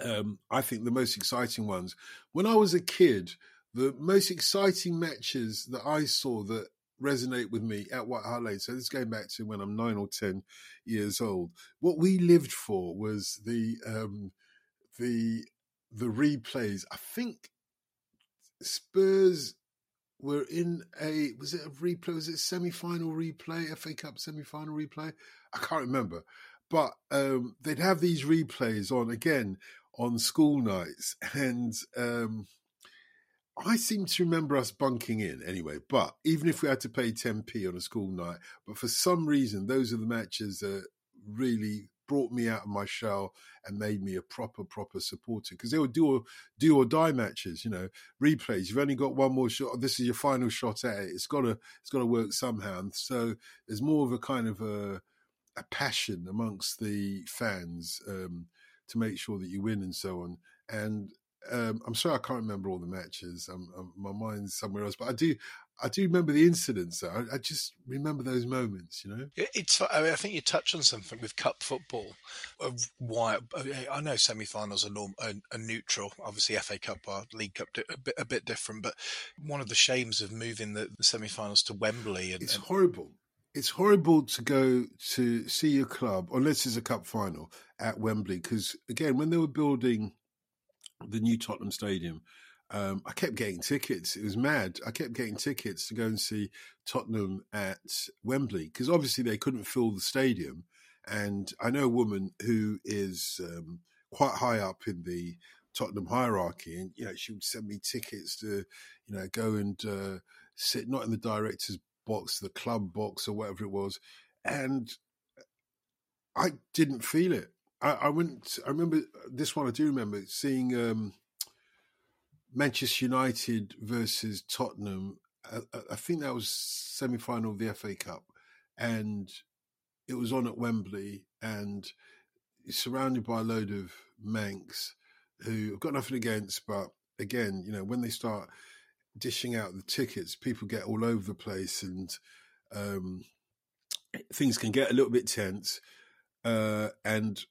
B: um, I think, the most exciting ones. When I was a kid, the most exciting matches that I saw that resonate with me at White Hart Lane. So this going back to when I'm nine or ten years old. What we lived for was the um, the the replays. I think Spurs were in a was it a replay? Was it semi final replay? FA Cup semi final replay? I can't remember. But um, they'd have these replays on again on school nights, and um, I seem to remember us bunking in anyway. But even if we had to pay 10p on a school night, but for some reason, those are the matches that really brought me out of my shell and made me a proper, proper supporter because they would do or, do or die matches, you know, replays. You've only got one more shot. This is your final shot at it. It's got to, it's got to work somehow. And so there's more of a kind of a, a passion amongst the fans um, to make sure that you win and so on. And um, I'm sorry I can't remember all the matches. I'm, I'm, my mind's somewhere else, but I do. I do remember the incidents. I, I, just remember those moments, you know.
C: It's. I, mean, I think you touch on something with cup football. Why I know semi-finals are, norm, are, are neutral. Obviously, FA Cup or League Cup a bit a bit different. But one of the shames of moving the, the semi-finals to Wembley, and,
B: it's
C: and...
B: horrible. It's horrible to go to see your club, unless it's a cup final at Wembley, because again, when they were building the new Tottenham Stadium, um, I kept getting tickets. It was mad. I kept getting tickets to go and see Tottenham at Wembley because obviously they couldn't fill the stadium. And I know a woman who is um, quite high up in the Tottenham hierarchy, and you know she would send me tickets to, you know, go and uh, sit not in the director's box, the club box, or whatever it was, and I didn't feel it. I, I went. I remember this one. I do remember seeing um, Manchester United versus Tottenham. I, I think that was semi final of the FA Cup, and it was on at Wembley, and surrounded by a load of Mancs who have got nothing against, but again, you know, when they start dishing out the tickets, people get all over the place, and um, things can get a little bit tense. Uh, and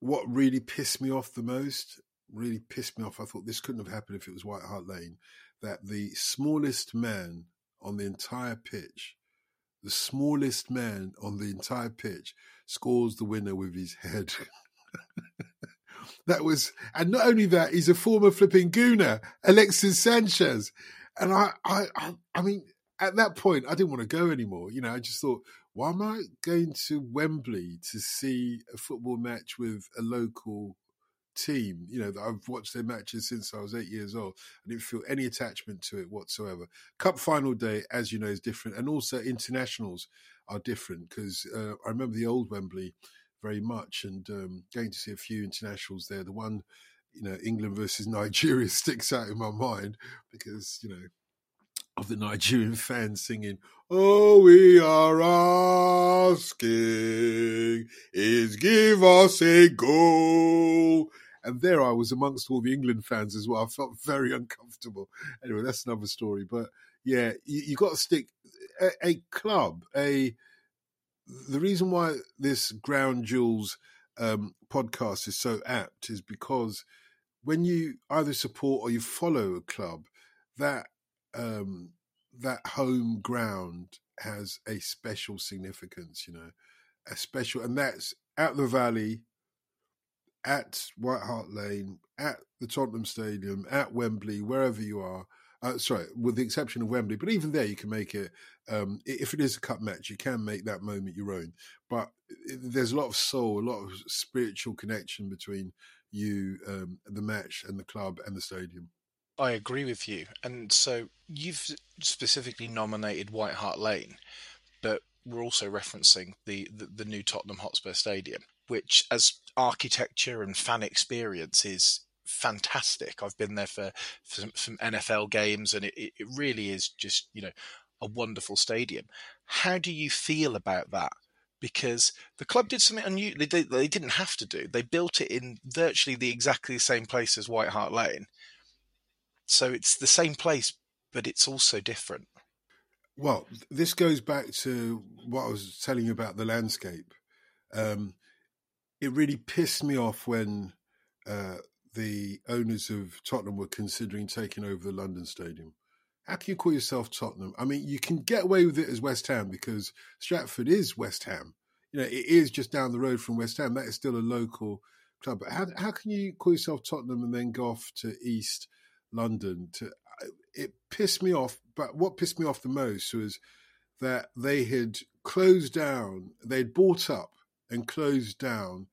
B: what really pissed me off the most, really pissed me off, I thought this couldn't have happened if it was White Hart Lane, that the smallest man on the entire pitch, the smallest man on the entire pitch, scores the winner with his head. that was, and not only that, he's a former flipping gooner, Alexis Sanchez. And I, I, I, I mean, at that point, I didn't want to go anymore. You know, I just thought, why am I going to Wembley to see a football match with a local team? You know, I've watched their matches since I was eight years old. I didn't feel any attachment to it whatsoever. Cup final day, as you know, is different, and also internationals are different because uh, I remember the old Wembley very much, and um, going to see a few internationals there. The one, you know, England versus Nigeria sticks out in my mind because you know of the Nigerian fans singing, Oh, we are asking is give us a goal. And there I was amongst all the England fans as well. I felt very uncomfortable. Anyway, that's another story. But yeah, you, you got to stick a, a, club, a the reason why this Ground Jewels um, podcast is so apt is because when you either support or you follow a club, that um, that home ground has a special significance, you know, a special, and that's at the Valley, at White Hart Lane, at the Tottenham Stadium, at Wembley, wherever you are. Uh, sorry, with the exception of Wembley, but even there you can make it. Um, if it is a cup match, you can make that moment your own. But there's a lot of soul, a lot of spiritual connection between you, um, the match, and the club and the stadium.
C: I agree with you. And so you've specifically nominated White Hart Lane, but we're also referencing the, the, the new Tottenham Hotspur Stadium, which as architecture and fan experience is fantastic. I've been there for, for some, some, NFL games, and it, it really is just you know a wonderful stadium. How do you feel about that? Because the club did something unusual. They, they didn't have to do. They built it in virtually the exactly the same place as White Hart Lane. So it's the same place, but it's also different.
B: Well, this goes back to what I was telling you about the landscape. Um, it really pissed me off when uh, the owners of Tottenham were considering taking over the London Stadium. How can you call yourself Tottenham? I mean, you can get away with it as West Ham because Stratford is West Ham. You know, it is just down the road from West Ham. That is still a local club. But how how can you call yourself Tottenham and then go off to East London? To it pissed me off. But what pissed me off the most was that they had closed down. They'd bought up and closed down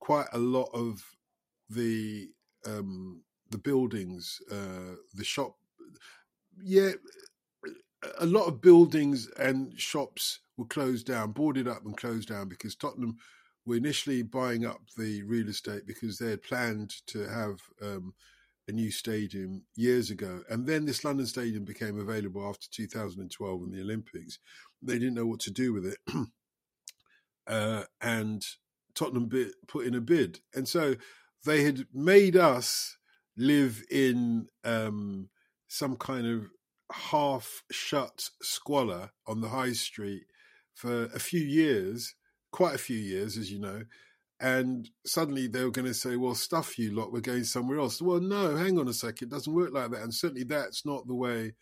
B: quite a lot of the um, the buildings, uh, the shop. Yeah, a lot of buildings and shops were closed down, boarded up and closed down because Tottenham were initially buying up the real estate because they had planned to have um, a new stadium years ago. And then this London stadium became available after 2012 and the Olympics. They didn't know what to do with it. uh, and Tottenham put in a bid. And so they had made us live in um, some kind of half shut squalor on the high street for a few years, quite a few years, as you know. And suddenly they were going to say, well, stuff you lot, we're going somewhere else. Well, no, hang on a second. It doesn't work like that. And certainly that's not the way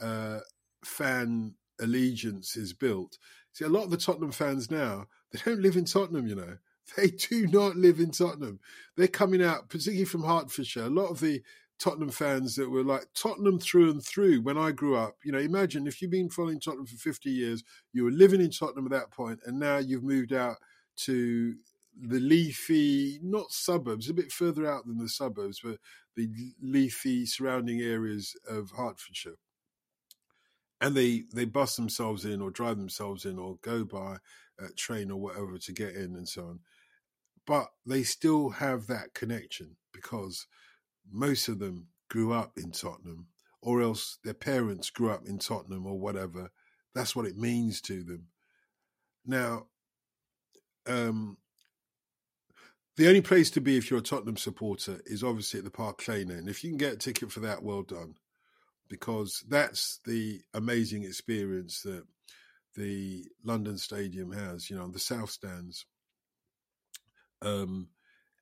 B: uh, fan allegiance is built. See, a lot of the Tottenham fans now, they don't live in Tottenham, you know. They do not live in Tottenham. They're coming out, particularly from Hertfordshire. A lot of the Tottenham fans that were like Tottenham through and through when I grew up. You know, imagine if you've been following Tottenham for 50 years, you were living in Tottenham at that point, and now you've moved out to the leafy, not suburbs, a bit further out than the suburbs, but the leafy surrounding areas of Hertfordshire. And they, they bus themselves in or drive themselves in or go by train or whatever to get in and so on but they still have that connection because most of them grew up in Tottenham, or else their parents grew up in Tottenham or whatever. That's what it means to them. Now, um, the only place to be if you're a Tottenham supporter is obviously at the Park Lane and If you can get a ticket for that, well done, because that's the amazing experience that the London Stadium has. You know, the South Stands um,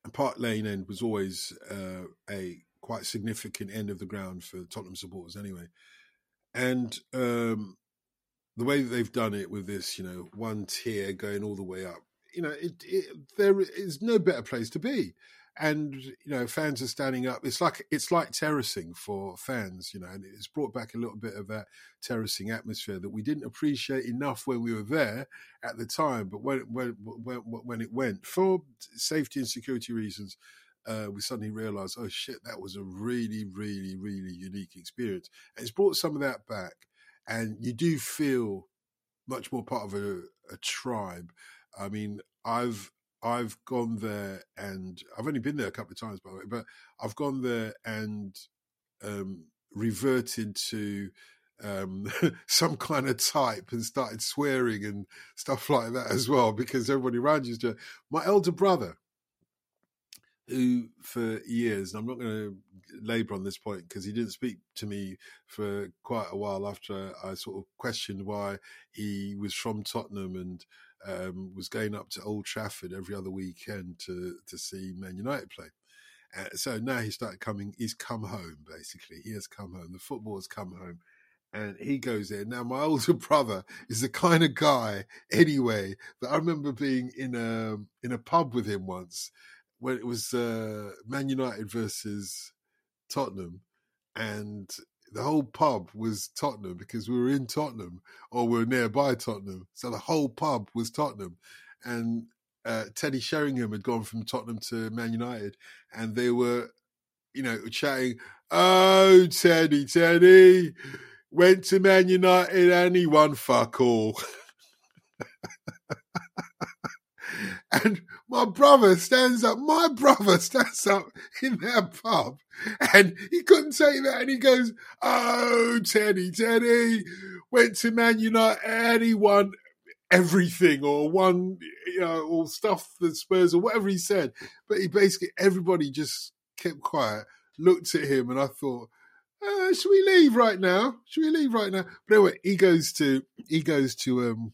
B: and Park Lane End was always uh, a quite significant end of the ground for Tottenham supporters, anyway. And um, the way that they've done it with this, you know, one tier going all the way up, you know, it, it, there is no better place to be. And you know fans are standing up. It's like it's like terracing for fans you know and it's brought back a little bit of that terracing atmosphere that we didn't appreciate enough when we were there at the time. But when when when, when it went for safety and security reasons uh, we suddenly realized oh shit that was a really really really unique experience. And it's brought some of that back. And you do feel much more part of a, a tribe i mean i've I've gone there and I've only been there a couple of times, by the way, but I've gone there and um, reverted to um, some kind of type and started swearing and stuff like that as well because everybody around you is. My elder brother, who for years, and I'm not going to labour on this point because he didn't speak to me for quite a while after I sort of questioned why he was from Tottenham and um, was going up to Old Trafford every other weekend to to see Man United play. Uh, so now he started coming. He's come home basically. He has come home. The football has come home, and he goes there. Now my older brother is the kind of guy, anyway, that I remember being in a in a pub with him once when it was uh, Man United versus Tottenham, and the whole pub was Tottenham because we were in Tottenham or we are nearby Tottenham. So the whole pub was Tottenham. And uh, Teddy Sheringham had gone from Tottenham to Man United and they were, you know, chatting, Oh, Teddy, Teddy went to Man United and he won fuck all. and my brother stands up. My brother stands up in that pub, and he couldn't take that. And he goes, "Oh, Teddy, Teddy went to Man United, and he won everything, or won, you know, or stuff the Spurs, or whatever he said." But he basically everybody just kept quiet, looked at him, and I thought. Uh, should we leave right now? Should we leave right now? But anyway, he goes to he goes to um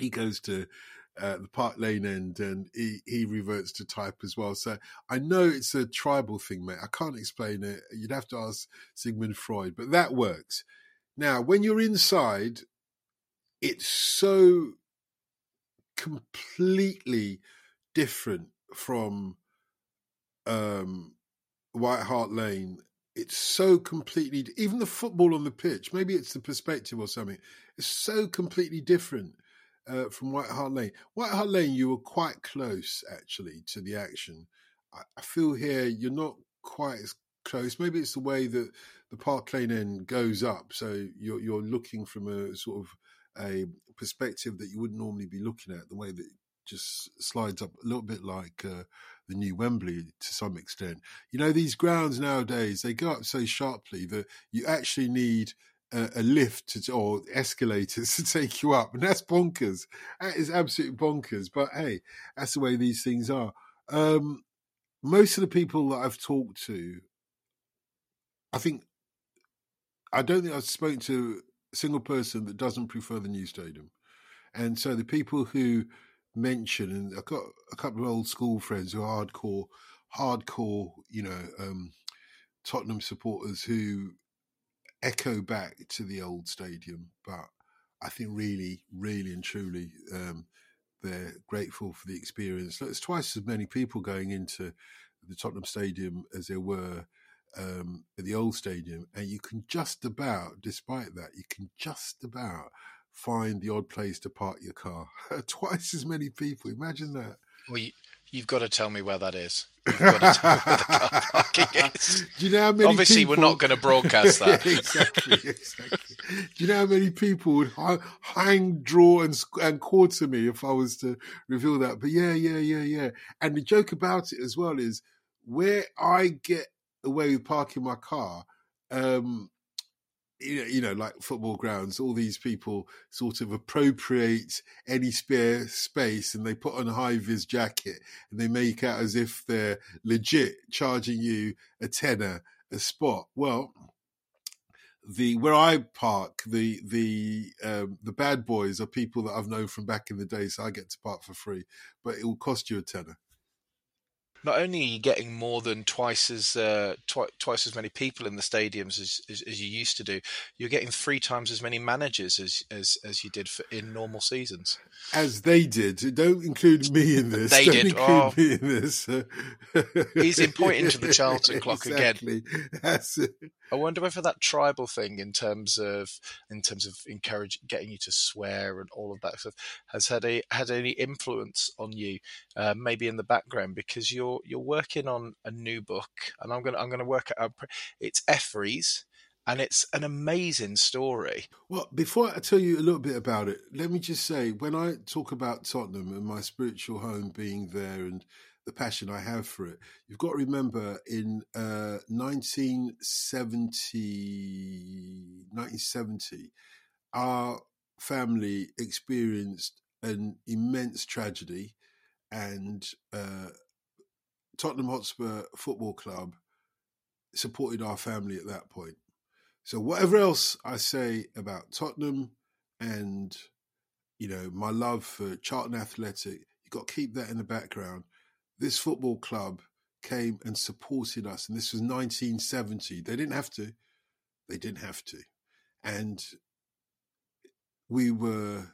B: he goes to the Park Lane end, and he, he reverts to type as well. So I know it's a tribal thing, mate. I can't explain it. You'd have to ask Sigmund Freud, but that works. Now, when you're inside, it's so completely different from um, White Hart Lane. It's so completely, even the football on the pitch, maybe it's the perspective or something, it's so completely different uh, from White Hart Lane. White Hart Lane, you were quite close actually to the action. I, I, feel here you're not quite as close. Maybe it's the way that the Park Lane end goes up, so you're you're looking from a sort of a perspective that you wouldn't normally be looking at. The way that just slides up a little bit like uh, the new Wembley to some extent. You know, these grounds nowadays they go up so sharply that you actually need a, a lift to, or escalators to take you up, and that's bonkers. That is absolutely bonkers. But hey, that's the way these things are. Um, most of the people that I've talked to, I think, I don't think I've spoken to a single person that doesn't prefer the new stadium. And so the people who mention, and I've got a couple of old school friends who are hardcore, hardcore, you know, um, Tottenham supporters who echo back to the old stadium, but I think really, really and truly, um, they're grateful for the experience. There's twice as many people going into the Tottenham Stadium as there were um, at the old stadium, and you can just about, despite that, you can just about find the odd place to park your car. twice as many people. Imagine that.
C: Well, you, You've got to tell me where that is. You've got to tell me where the car parking is.
B: Do you know how many
C: Obviously,
B: people...
C: we're not going to broadcast that.
B: exactly, exactly. Do you know how many people would hang, draw, and, and quarter me if I was to reveal that? But yeah, yeah, yeah, yeah. And the joke about it as well is where I get away with parking my car, um, you know, like football grounds, all these people sort of appropriate any spare space and they put on a high vis jacket and they make out as if they're legit charging you a tenner a spot. Well, the where I park, the the um, the bad boys are people that I've known from back in the day, so I get to park for free, but it will cost you a tenner
C: not only are you getting more than twice as uh, twi- twice as many people in the stadiums as, as, as, you used to do, you're getting three times as many managers as as, as you did for, in normal seasons.
B: As they did. Don't include me in this.
C: They
B: Don't
C: did.
B: include
C: oh,
B: me in this.
C: he's in pointing to the Charlton clock
B: exactly.
C: again.
B: That's it.
C: I wonder whether that tribal thing, in terms of in terms of encouraging, getting you to swear and all of that stuff, has had a had any influence on you, uh, maybe in the background because you're you're you're working on a new book, and I'm gonna I'm gonna work out. It's Effries, and it's an amazing story.
B: Well, before I tell you a little bit about it, let me just say when I talk about Tottenham and my spiritual home being there and the passion I have for it, you've got to remember in uh, 1970, 1970, our family experienced an immense tragedy and uh, Tottenham Hotspur Football Club supported our family at that point. So whatever else I say about Tottenham and you know my love for Charlton Athletic, you've got to keep that in the background. This football club came and supported us, and this was 1970. They didn't have to. They didn't have to, and we were.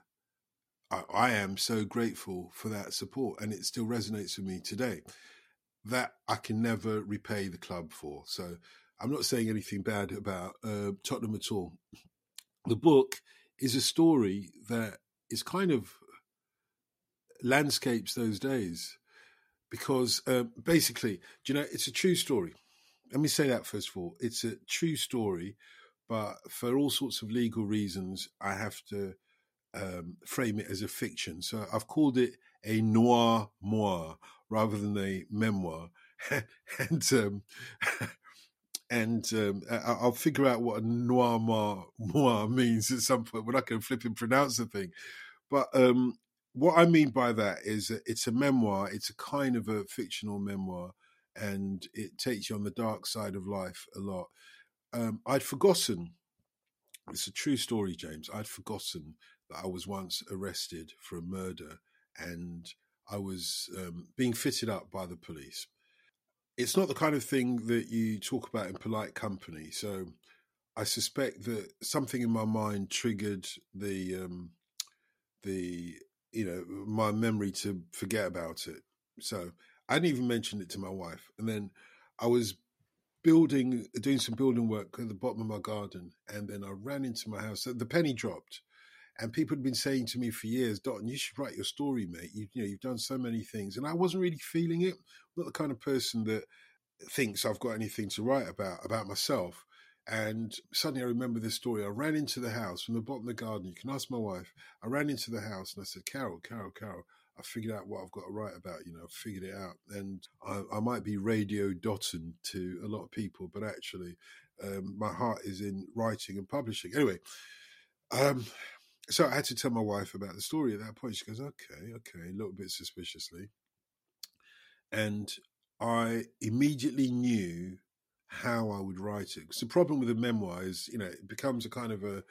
B: I, I am so grateful for that support, and it still resonates with me today that I can never repay the club for. So I'm not saying anything bad about uh, Tottenham at all. The book is a story that is kind of landscapes those days because uh, basically, do you know, it's a true story. Let me say that first of all. It's a true story, but for all sorts of legal reasons, I have to um, frame it as a fiction. So I've called it a noir moir rather than a memoir. and um, and um, I'll figure out what a noir moir means at some point when I can flip and pronounce the thing. But um, what I mean by that is that it's a memoir. It's a kind of a fictional memoir, and it takes you on the dark side of life a lot. Um, I'd forgotten. It's a true story, James. I'd forgotten that I was once arrested for a murder, and I was um, being fitted up by the police. It's not the kind of thing that you talk about in polite company. So I suspect that something in my mind triggered the um, the you know my memory to forget about it. So I didn't even mention it to my wife, and then I was building, doing some building work at the bottom of my garden, and then I ran into my house. The penny dropped, and people had been saying to me for years, Dotun, you should write your story, mate. You, you know, you've done so many things. And I wasn't really feeling it. I'm not the kind of person that thinks I've got anything to write about, about myself. And suddenly I remember this story. I ran into the house from the bottom of the garden. You can ask my wife. I ran into the house and I said, Carol, Carol, Carol, I figured out what I've got to write about. You know, I figured it out. And I, I might be radio Dotun to a lot of people, but actually, um, my heart is in writing and publishing. Anyway, um, so I had to tell my wife about the story at that point. She goes, okay, okay, a little bit suspiciously. And I immediately knew how I would write it. Because the problem with a memoir is, you know, it becomes a kind of a,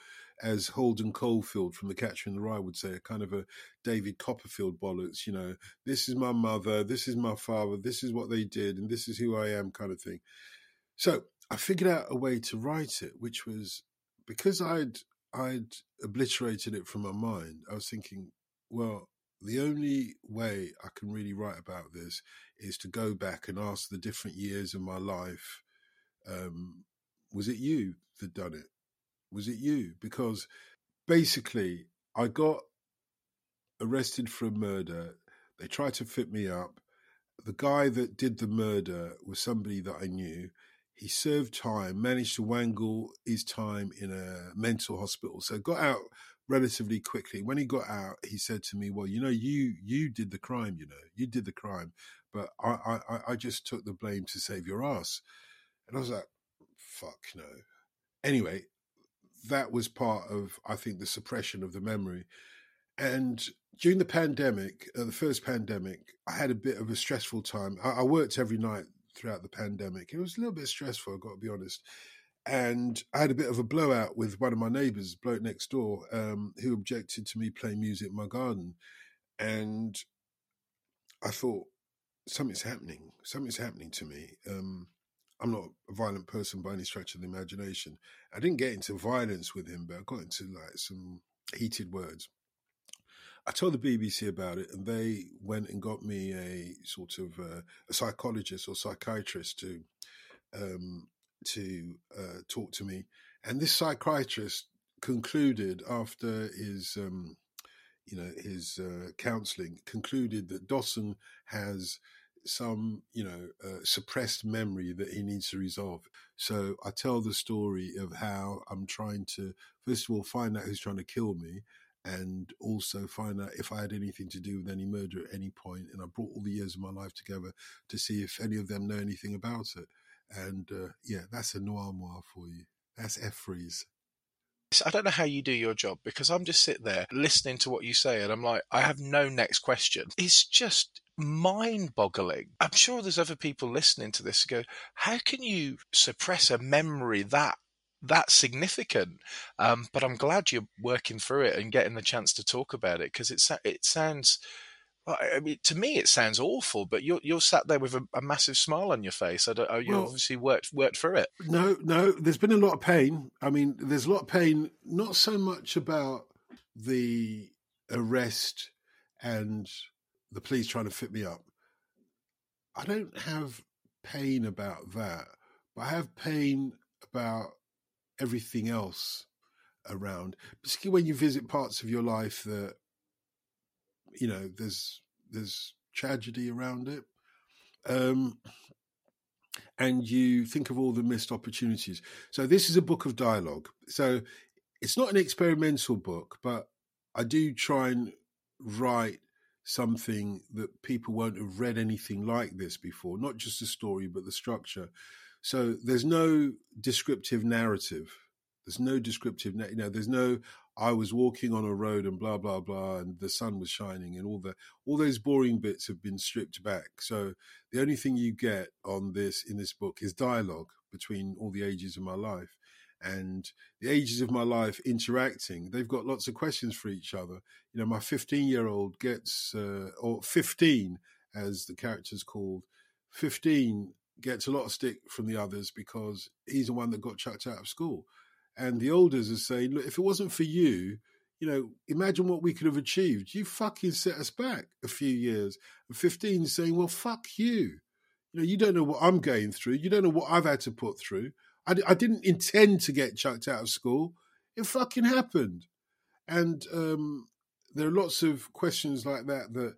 B: as Holden Caulfield from The Catcher in the Rye would say, a kind of a David Copperfield bollocks, you know, this is my mother, this is my father, this is what they did, and this is who I am kind of thing. So I figured out a way to write it, which was because I'd I'd obliterated it from my mind. I was thinking, well, the only way I can really write about this is to go back and ask the different years of my life. Um, was it you that done it? Was it you? Because basically, I got arrested for a murder. They tried to fit me up. The guy that did the murder was somebody that I knew. He served time, managed to wangle his time in a mental hospital. So got out relatively quickly. When he got out, he said to me, "Well, you know, you you did the crime. You know, you did the crime, but I I, I just took the blame to save your ass." And I was like, "Fuck no." Anyway, that was part of I think the suppression of the memory. And during the pandemic, uh, the first pandemic, I had a bit of a stressful time. I, I worked every night throughout the pandemic. It was a little bit stressful, I've got to be honest. And I had a bit of a blowout with one of my neighbours, bloke next door, um, who objected to me playing music in my garden. And I thought, something's happening. Something's happening to me. Um, I'm not a violent person by any stretch of the imagination. I didn't get into violence with him, but I got into like some heated words. I told the BBC about it, and they went and got me a sort of uh, a psychologist or psychiatrist to um, to uh, talk to me. And this psychiatrist concluded after his um, you know his uh, counselling concluded that Dotun has some you know uh, suppressed memory that he needs to resolve. So I tell the story of how I'm trying to first of all find out who's trying to kill me and also find out if I had anything to do with any murder at any point. And I brought all the years of my life together to see if any of them know anything about it. And uh, yeah, that's a noir noir for you. That's freeze.
C: I don't know how you do your job because I'm just sitting there listening to what you say and I'm like, I have no next question. It's just mind boggling. I'm sure there's other people listening to this who go, how can you suppress a memory that that significant. Um, but I'm glad you're working through it and getting the chance to talk about it because it it sounds. I mean, to me, it sounds awful, but you're you're sat there with a, a massive smile on your face. I don't, oh, you well, obviously worked worked through it.
B: No, no, there's been a lot of pain. I mean, there's a lot of pain. Not so much about the arrest and the police trying to fit me up. I don't have pain about that, but I have pain about everything else around, particularly when you visit parts of your life that you know there's there's tragedy around it. Um, and you think of all the missed opportunities. So this is a book of dialogue. So it's not an experimental book, but I do try and write something that people won't have read anything like this before, not just the story, but the structure. So there's no descriptive narrative. There's no descriptive, you know, there's no, I was walking on a road and blah, blah, blah, and the sun was shining and all the, all those boring bits have been stripped back. So the only thing you get on this, in this book is dialogue between all the ages of my life and the ages of my life interacting, they've got lots of questions for each other. You know, my 15 year old gets, uh, or 15, as the character's called, 15 gets a lot of stick from the others because he's the one that got chucked out of school. And the olders are saying, look, if it wasn't for you, you know, imagine what we could have achieved. You fucking set us back a few years. And 15 saying, well, fuck you. You know, you don't know what I'm going through. You don't know what I've had to put through. I, I didn't intend to get chucked out of school. It fucking happened. And um, there are lots of questions like that that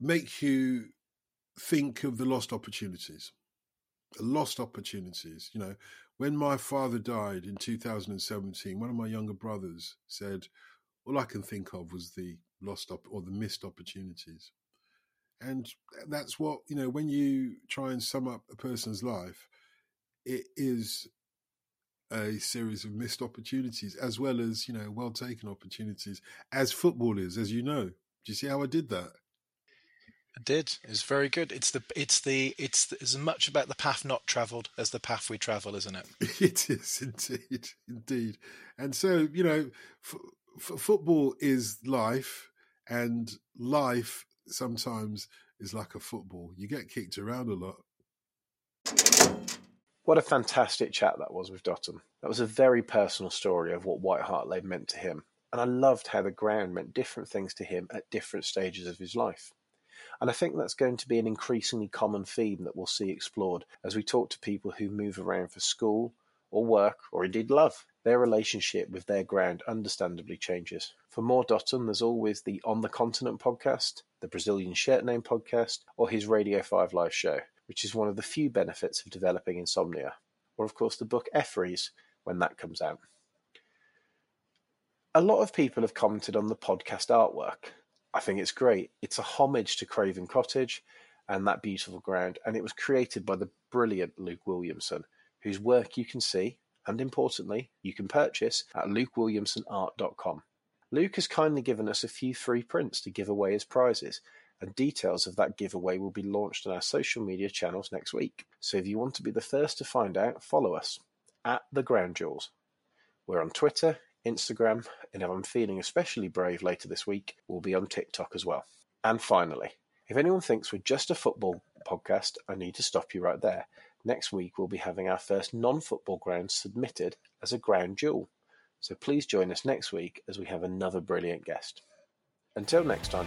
B: make you think of the lost opportunities. Lost opportunities. You know, when my father died in 2017, one of my younger brothers said, All I can think of was the lost op- or the missed opportunities. And that's what, you know, when you try and sum up a person's life, it is a series of missed opportunities as well as you know well taken opportunities as football is as you know do you see how i did that
D: I did. It's very good. It's the it's the it's as much about the path not travelled as the path we travel, isn't it?
B: It is indeed, indeed. And so you know, f- f- football is life, and life sometimes is like a football. You get kicked around a lot.
C: What a fantastic chat that was with Dotun. That was a very personal story of what White Hart Lane meant to him, and I loved how the ground meant different things to him at different stages of his life. And I think that's going to be an increasingly common theme that we'll see explored as we talk to people who move around for school or work or indeed love. Their relationship with their ground understandably changes. For more Dotun, there's always the On the Continent podcast, the Brazilian Shirt Name podcast, or his Radio 5 live show which is one of the few benefits of developing insomnia, or of course the book Effries when that comes out. A lot of people have commented on the podcast artwork. I think it's great. It's a homage to Craven Cottage and that beautiful ground, and it was created by the brilliant Luke Williamson, whose work you can see, and importantly, you can purchase at lukewilliamsonart.com. Luke has kindly given us a few free prints to give away as prizes, and details of that giveaway will be launched on our social media channels next week. So if you want to be the first to find out, follow us at The Ground Jewels. We're on Twitter, Instagram, and if I'm feeling especially brave later this week, we'll be on TikTok as well. And finally, if anyone thinks we're just a football podcast, I need to stop you right there. Next week, we'll be having our first non football ground submitted as a ground jewel. So please join us next week as we have another brilliant guest. Until next time.